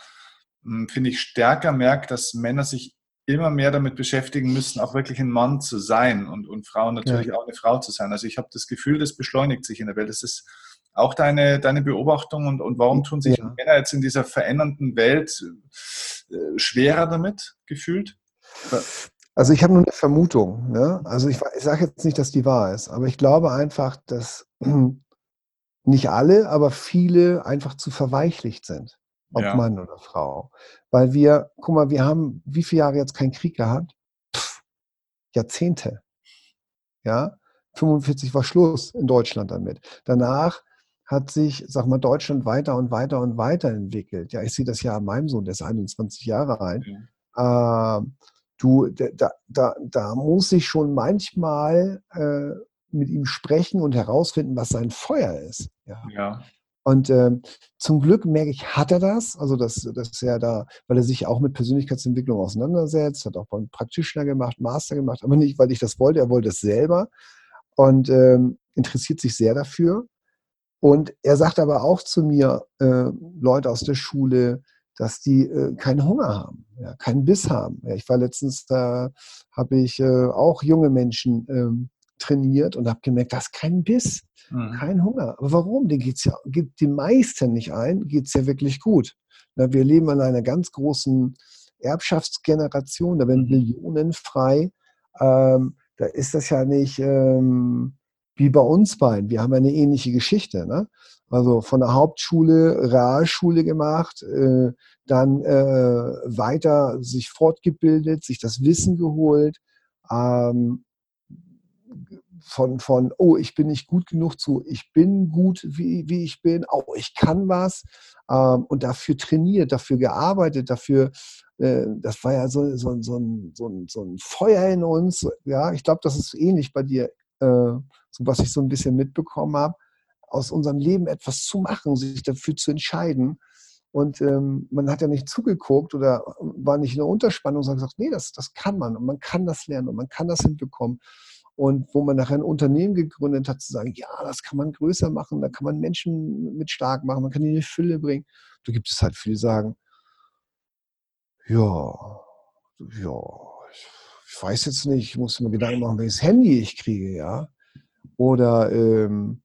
Speaker 1: hm, finde ich, stärker merkt, dass Männer sich immer mehr damit beschäftigen müssen, auch wirklich ein Mann zu sein und, und Frauen natürlich ja. auch eine Frau zu sein. Also ich habe das Gefühl, das beschleunigt sich in der Welt. Das ist auch deine, deine Beobachtung und, und warum tun sich ja. Männer jetzt in dieser verändernden Welt äh, schwerer damit gefühlt?
Speaker 2: Also ich habe nur eine Vermutung. Ne? Also ich, ich sage jetzt nicht, dass die wahr ist, aber ich glaube einfach, dass nicht alle, aber viele einfach zu verweichlicht sind, ob ja. Mann oder Frau. Weil wir, guck mal, wir haben wie viele Jahre jetzt keinen Krieg gehabt? Pff, Jahrzehnte. Ja, 45 war Schluss in Deutschland damit. Danach hat sich, sag mal, Deutschland weiter und weiter und weiter entwickelt. Ja, ich sehe das ja an meinem Sohn, der ist 21 Jahre alt. Ja. Äh, du, da, da, da muss ich schon manchmal äh, mit ihm sprechen und herausfinden, was sein Feuer ist. Ja. ja. Und ähm, zum Glück merke ich, hat er das, also dass, dass er da, weil er sich auch mit Persönlichkeitsentwicklung auseinandersetzt, hat auch beim Practitioner gemacht, Master gemacht, aber nicht, weil ich das wollte, er wollte es selber und ähm, interessiert sich sehr dafür. Und er sagt aber auch zu mir, äh, Leute aus der Schule, dass die äh, keinen Hunger haben, ja, keinen Biss haben. Ja, ich war letztens, da habe ich äh, auch junge Menschen ähm, trainiert und habe gemerkt, da ist kein Biss, mhm. kein Hunger. Aber warum? Den geht's ja, gibt die meisten nicht ein, geht es ja wirklich gut. Na, wir leben in einer ganz großen Erbschaftsgeneration, da werden mhm. Millionen frei. Ähm, da ist das ja nicht ähm, wie bei uns beiden. Wir haben eine ähnliche Geschichte. Ne? Also von der Hauptschule, Realschule gemacht, äh, dann äh, weiter sich fortgebildet, sich das Wissen geholt, ähm, von, von, oh, ich bin nicht gut genug zu, ich bin gut, wie, wie ich bin, oh, ich kann was ähm, und dafür trainiert, dafür gearbeitet, dafür, äh, das war ja so, so, so, ein, so, so ein Feuer in uns. Ja, ich glaube, das ist ähnlich bei dir, äh, so was ich so ein bisschen mitbekommen habe, aus unserem Leben etwas zu machen, sich dafür zu entscheiden. Und ähm, man hat ja nicht zugeguckt oder war nicht in der Unterspannung, sondern gesagt, nee, das, das kann man und man kann das lernen und man kann das hinbekommen. Und wo man nachher ein Unternehmen gegründet hat, zu sagen, ja, das kann man größer machen, da kann man Menschen mit stark machen, man kann die in die Fülle bringen. Da gibt es halt viele, die sagen, ja, ja, ich weiß jetzt nicht, ich muss mir Gedanken machen, welches Handy ich kriege, ja. Oder ähm,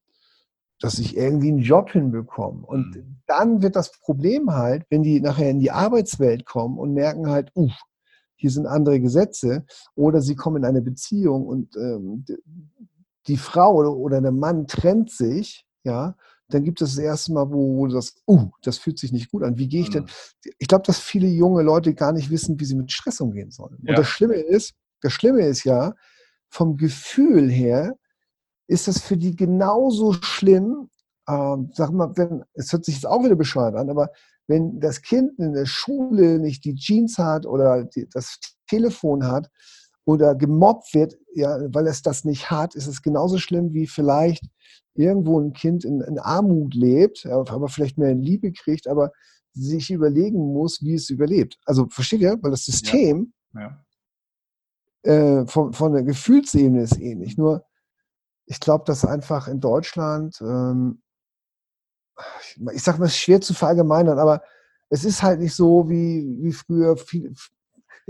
Speaker 2: dass ich irgendwie einen Job hinbekomme. Und mhm. dann wird das Problem halt, wenn die nachher in die Arbeitswelt kommen und merken halt, uff, hier sind andere Gesetze, oder sie kommen in eine Beziehung und ähm, die Frau oder, der Mann trennt sich, ja, dann gibt es das erste Mal, wo, wo du sagst, uh, das fühlt sich nicht gut an. Wie gehe ich denn? Mhm. Ich glaube, dass viele junge Leute gar nicht wissen, wie sie mit Stress umgehen sollen. Ja. Und das Schlimme ist, das Schlimme ist ja, vom Gefühl her ist das für die genauso schlimm, ähm, sag mal, wenn, es hört sich jetzt auch wieder bescheuert an, aber wenn das Kind in der Schule nicht die Jeans hat oder die, das Telefon hat oder gemobbt wird, ja, weil es das nicht hat, ist es genauso schlimm wie vielleicht irgendwo ein Kind in, in Armut lebt, aber vielleicht mehr Liebe kriegt, aber sich überlegen muss, wie es überlebt. Also versteht ihr? Weil das System ja. Ja. Äh, von, von der Gefühlsebene ist ähnlich. Nur ich glaube, dass einfach in Deutschland, ähm, ich sage mal, es ist schwer zu verallgemeinern, aber es ist halt nicht so wie, wie früher. Viele,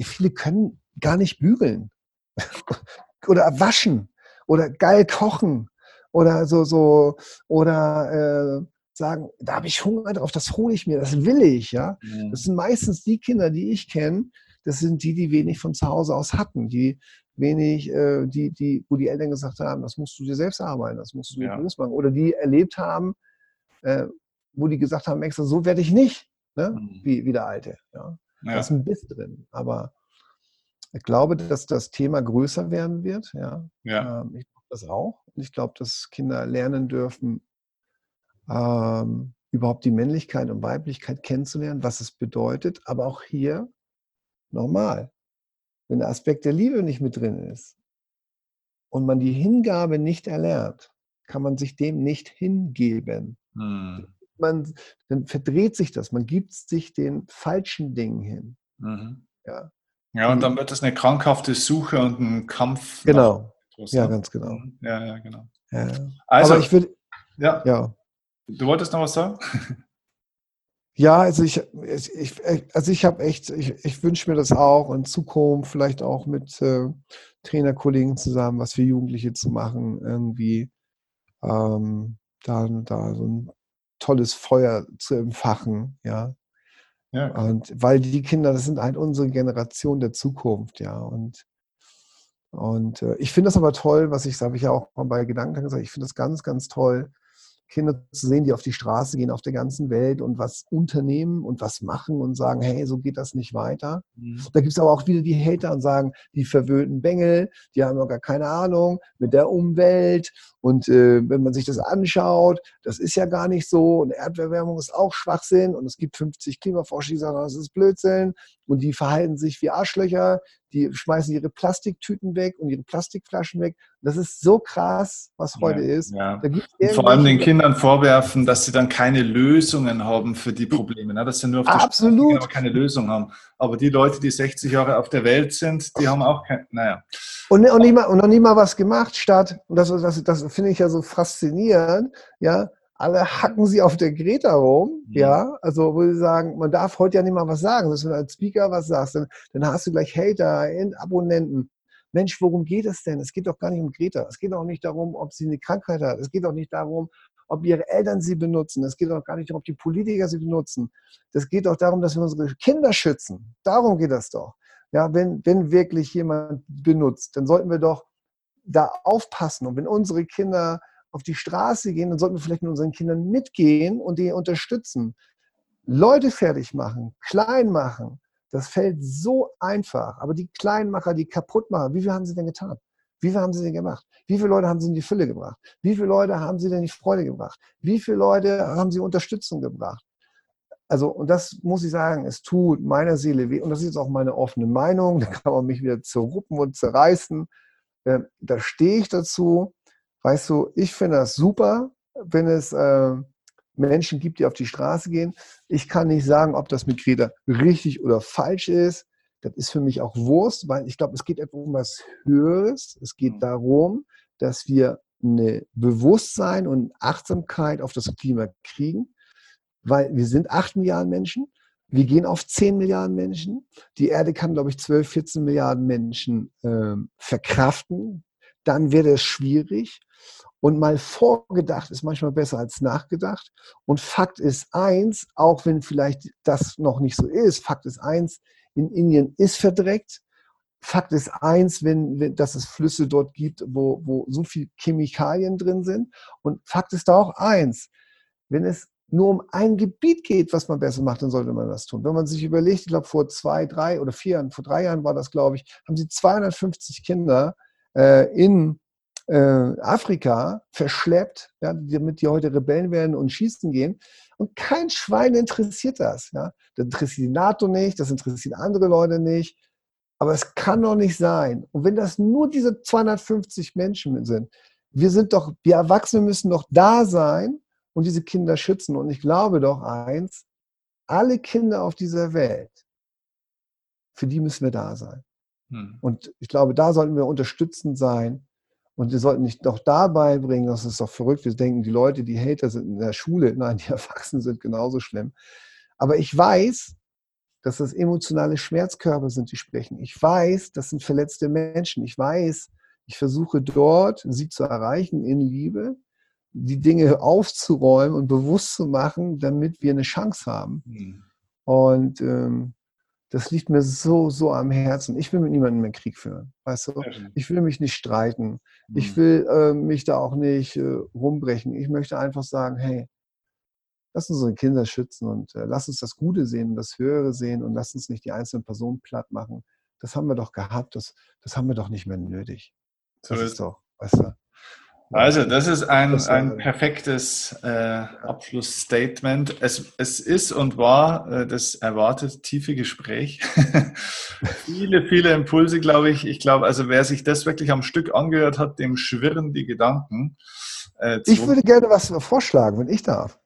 Speaker 2: viele können gar nicht bügeln oder waschen oder geil kochen oder so, so, oder äh, sagen, da habe ich Hunger drauf, das hole ich mir, das will ich, ja. Mhm. Das sind meistens die Kinder, die ich kenne, das sind die, die wenig von zu Hause aus hatten, die wenig, äh, die, die, wo die Eltern gesagt haben, das musst du dir selbst arbeiten, das musst du dir ja. groß machen. Oder die erlebt haben, äh, wo die gesagt haben, extra, so werde ich nicht, ne? Mhm. wie, wie der Alte. Ja. ja. Da ist ein Biss drin. Aber ich glaube, dass das Thema größer werden wird. Ja. ja. Ähm, ich glaube das auch. Und ich glaube, dass Kinder lernen dürfen, ähm, überhaupt die Männlichkeit und Weiblichkeit kennenzulernen, was es bedeutet. Aber auch hier normal. Wenn der Aspekt der Liebe nicht mit drin ist und man die Hingabe nicht erlernt, kann man sich dem nicht hingeben. Hm. Man, dann verdreht sich das, man gibt sich den falschen Dingen hin.
Speaker 1: Mhm. Ja. Ja, und dann wird es eine krankhafte Suche und ein Kampf.
Speaker 2: Genau. Ja, ganz genau.
Speaker 1: Mhm. Ja, ja, genau.
Speaker 2: Ja. Also, Aber ich würde.
Speaker 1: Ja. ja. Du wolltest noch was sagen?
Speaker 2: Ja, also ich, ich, also ich habe echt, ich, ich wünsche mir das auch in Zukunft, vielleicht auch mit äh, Trainerkollegen zusammen, was für Jugendliche zu machen, irgendwie ähm, da, da so ein tolles Feuer zu empfachen, ja. ja. Und weil die Kinder, das sind halt unsere Generation der Zukunft, ja. Und, und äh, ich finde das aber toll, was ich, habe ich ja auch bei Gedanken gesagt, ich finde das ganz, ganz toll, Kinder zu sehen, die auf die Straße gehen auf der ganzen Welt und was unternehmen und was machen und sagen, hey, so geht das nicht weiter. Mhm. Da gibt es aber auch wieder die Hater und sagen, die verwöhnten Bengel, die haben noch gar keine Ahnung mit der Umwelt und äh, wenn man sich das anschaut, das ist ja gar nicht so und Erderwärmung ist auch Schwachsinn und es gibt 50 Klimaforscher, die sagen, das ist Blödsinn und die verhalten sich wie Arschlöcher, die schmeißen ihre Plastiktüten weg und ihre Plastikflaschen weg. Das ist so krass, was heute ja, ist.
Speaker 1: Ja. vor allem den Kindern vorwerfen, dass sie dann keine Lösungen haben für die Probleme. Ne? Dass sie nur auf
Speaker 2: der Absolut.
Speaker 1: Straße keine Lösung haben. Aber die Leute, die 60 Jahre auf der Welt sind, die haben auch keine, naja.
Speaker 2: Und, und, nie mal, und noch nie mal was gemacht, statt, und das, das, das finde ich ja so faszinierend, ja, alle hacken sie auf der Greta rum, mhm. ja, also wo sie sagen, man darf heute ja nicht mal was sagen, dass wenn du als Speaker was sagst, dann, dann hast du gleich Hater, Abonnenten. Mensch, worum geht es denn? Es geht doch gar nicht um Greta. Es geht auch nicht darum, ob sie eine Krankheit hat. Es geht auch nicht darum, ob ihre Eltern sie benutzen. Es geht auch gar nicht darum, ob die Politiker sie benutzen. Es geht auch darum, dass wir unsere Kinder schützen. Darum geht es doch. Ja, wenn, wenn wirklich jemand benutzt, dann sollten wir doch da aufpassen. Und wenn unsere Kinder auf die Straße gehen, dann sollten wir vielleicht mit unseren Kindern mitgehen und die unterstützen. Leute fertig machen, klein machen, das fällt so einfach. Aber die Kleinmacher, die kaputt machen, wie viel haben sie denn getan? Wie viel haben sie denn gemacht? Wie viele Leute haben sie in die Fülle gebracht? Wie viele Leute haben sie denn die Freude gebracht? Wie viele Leute haben sie Unterstützung gebracht? Also, und das muss ich sagen, es tut meiner Seele weh. Und das ist jetzt auch meine offene Meinung. Da kann man mich wieder zerruppen und zerreißen. Ähm, da stehe ich dazu. Weißt du, ich finde das super, wenn es äh, Menschen gibt, die auf die Straße gehen. Ich kann nicht sagen, ob das mit Greta richtig oder falsch ist. Das ist für mich auch Wurst, weil ich glaube, es geht um was Höheres. Es geht mhm. darum, dass wir eine Bewusstsein und Achtsamkeit auf das Klima kriegen, weil wir sind acht Milliarden Menschen. Wir gehen auf 10 Milliarden Menschen. Die Erde kann, glaube ich, 12, 14 Milliarden Menschen äh, verkraften. Dann wird es schwierig. Und mal vorgedacht ist manchmal besser als nachgedacht. Und Fakt ist eins, auch wenn vielleicht das noch nicht so ist, Fakt ist eins, in Indien ist verdreckt. Fakt ist eins, wenn, wenn, dass es Flüsse dort gibt, wo, wo so viel Chemikalien drin sind. Und Fakt ist da auch eins, wenn es nur um ein Gebiet geht, was man besser macht, dann sollte man das tun. Wenn man sich überlegt, ich glaube vor zwei, drei oder vier Jahren, vor drei Jahren war das, glaube ich, haben sie 250 Kinder äh, in äh, Afrika verschleppt, ja, damit die heute Rebellen werden und schießen gehen. Und kein Schwein interessiert das. Ja. Das interessiert die NATO nicht, das interessiert andere Leute nicht. Aber es kann doch nicht sein. Und wenn das nur diese 250 Menschen sind, wir sind doch, wir Erwachsene müssen doch da sein und diese Kinder schützen. Und ich glaube doch eins, alle Kinder auf dieser Welt, für die müssen wir da sein. Hm. Und ich glaube, da sollten wir unterstützend sein und wir sollten nicht doch dabei bringen, das ist doch verrückt, wir denken, die Leute, die Hater sind in der Schule, nein, die Erwachsenen sind genauso schlimm. Aber ich weiß, dass das emotionale Schmerzkörper sind, die sprechen. Ich weiß, das sind verletzte Menschen. Ich weiß, ich versuche dort, sie zu erreichen in Liebe, die Dinge aufzuräumen und bewusst zu machen, damit wir eine Chance haben. Mhm. Und ähm, das liegt mir so, so am Herzen. Ich will mit niemandem mehr Krieg führen. Weißt du? Ich will mich nicht streiten. Mhm. Ich will äh, mich da auch nicht äh, rumbrechen. Ich möchte einfach sagen, hey, lass uns unsere Kinder schützen und äh, lass uns das Gute sehen und das Höhere sehen und lass uns nicht die einzelnen Personen platt machen. Das haben wir doch gehabt, das, das haben wir doch nicht mehr nötig. Das so ist doch, weißt du?
Speaker 1: Also, das ist ein, ein perfektes äh, Abschlussstatement. Es, es ist und war äh, das erwartet tiefe Gespräch. viele, viele Impulse, glaube ich. Ich glaube, also wer sich das wirklich am Stück angehört hat, dem schwirren die Gedanken.
Speaker 2: Äh, ich würde gerne was vorschlagen, wenn ich darf.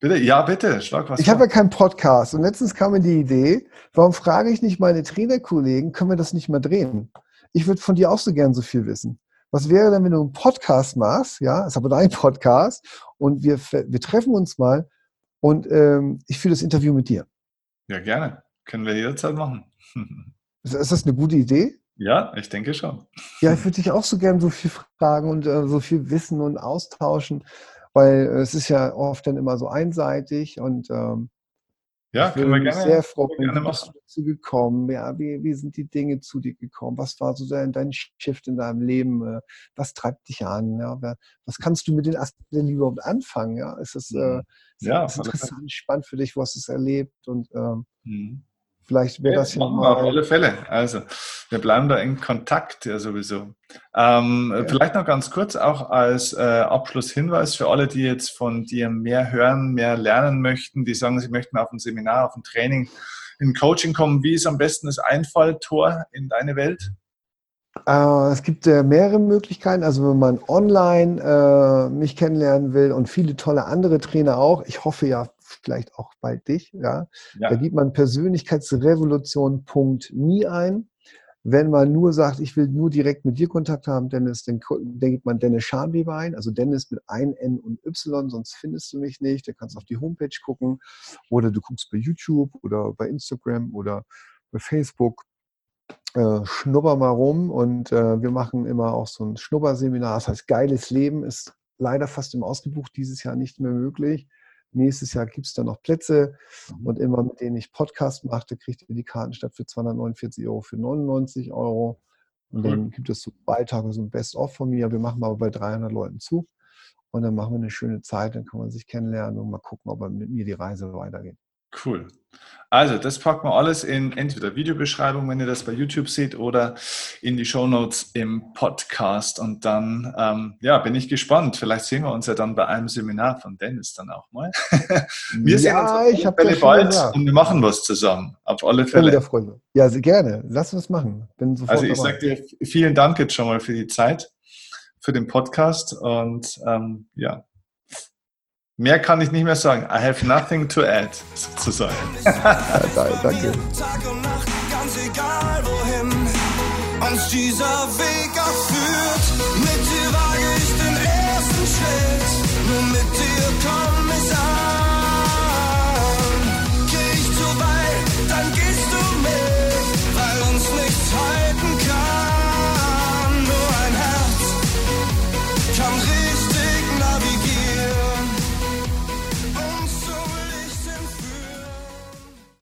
Speaker 1: Bitte, ja, bitte, schlag was
Speaker 2: Ich habe ja keinen Podcast und letztens kam mir die Idee, warum frage ich nicht meine Trainerkollegen, können wir das nicht mal drehen? Ich würde von dir auch so gern so viel wissen. Was wäre denn, wenn du einen Podcast machst, ja, ist aber dein Podcast und wir, wir treffen uns mal und ähm, ich führe das Interview mit dir.
Speaker 1: Ja, gerne. Können wir jederzeit machen.
Speaker 2: ist, ist das eine gute Idee?
Speaker 1: Ja, ich denke schon.
Speaker 2: Ja, ich würde dich auch so gern so viel fragen und äh, so viel wissen und austauschen, weil es ist ja oft dann immer so einseitig und ähm,
Speaker 1: ja, wir gerne.
Speaker 2: Sehr froh, wie bist du dazu gekommen? Ja, wie, wie sind die Dinge zu dir gekommen? Was war so dein, dein Shift in deinem Leben? Äh, was treibt dich an? Ja, was kannst du mit den Aspekten überhaupt anfangen? Ja, ist das, äh, mhm. ja, ist interessant, spannend für dich? Wo hast du es erlebt? Und ähm, mhm. Vielleicht wäre das ja
Speaker 1: mal. Auf alle Fälle. Also, wir bleiben da in Kontakt ja sowieso. Ähm, ja. Vielleicht noch ganz kurz auch als äh, Abschlusshinweis für alle, die jetzt von dir mehr hören, mehr lernen möchten, die sagen, sie möchten auf ein Seminar, auf ein Training, in Coaching kommen. Wie ist am besten das Einfalltor in deine Welt?
Speaker 2: Äh, es gibt äh, mehrere Möglichkeiten. Also wenn man online äh, mich kennenlernen will und viele tolle andere Trainer auch, ich hoffe ja vielleicht auch bald dich. Ja? ja. Da gibt man persönlichkeitsrevolution.me ein. Wenn man nur sagt, ich will nur direkt mit dir Kontakt haben, Dennis, dann, dann gibt man Dennis Scharnweber ein, also Dennis mit ein N und Y, sonst findest du mich nicht. Du kannst auf die Homepage gucken oder du guckst bei YouTube oder bei Instagram oder bei Facebook. Äh, schnupper mal rum und äh, wir machen immer auch so ein Schnupperseminar. Das heißt, geiles Leben ist leider fast im Ausgebucht, dieses Jahr nicht mehr möglich. Nächstes Jahr gibt es da noch Plätze mhm. und immer mit denen ich Podcast mache, kriegt ihr die Karten statt für 249 Euro für 99 Euro. Und dann gibt es so Beitage, so ein Best-of von mir. Wir machen aber bei 300 Leuten zu. Und dann machen wir eine schöne Zeit, dann kann man sich kennenlernen und mal gucken, ob mit mir die Reise weitergeht.
Speaker 1: Cool. Also, das packen wir alles in entweder Videobeschreibung, wenn ihr das bei YouTube seht, oder in die Show Notes im Podcast. Und dann, ähm, ja, bin ich gespannt. Vielleicht sehen wir uns ja dann bei einem Seminar von Dennis dann auch mal. wir sehen uns auf ich alle Fälle bald gesagt. und wir machen was zusammen. Auf alle Fälle.
Speaker 2: Ja, Freunde. ja gerne. Lass uns machen.
Speaker 1: also, ich sage dir vielen Dank jetzt schon mal für die Zeit, für den Podcast und ähm, ja, Mehr kann ich nicht mehr sagen. I have nothing to add, sozusagen.
Speaker 2: danke.
Speaker 3: ganz egal wohin uns dieser Weg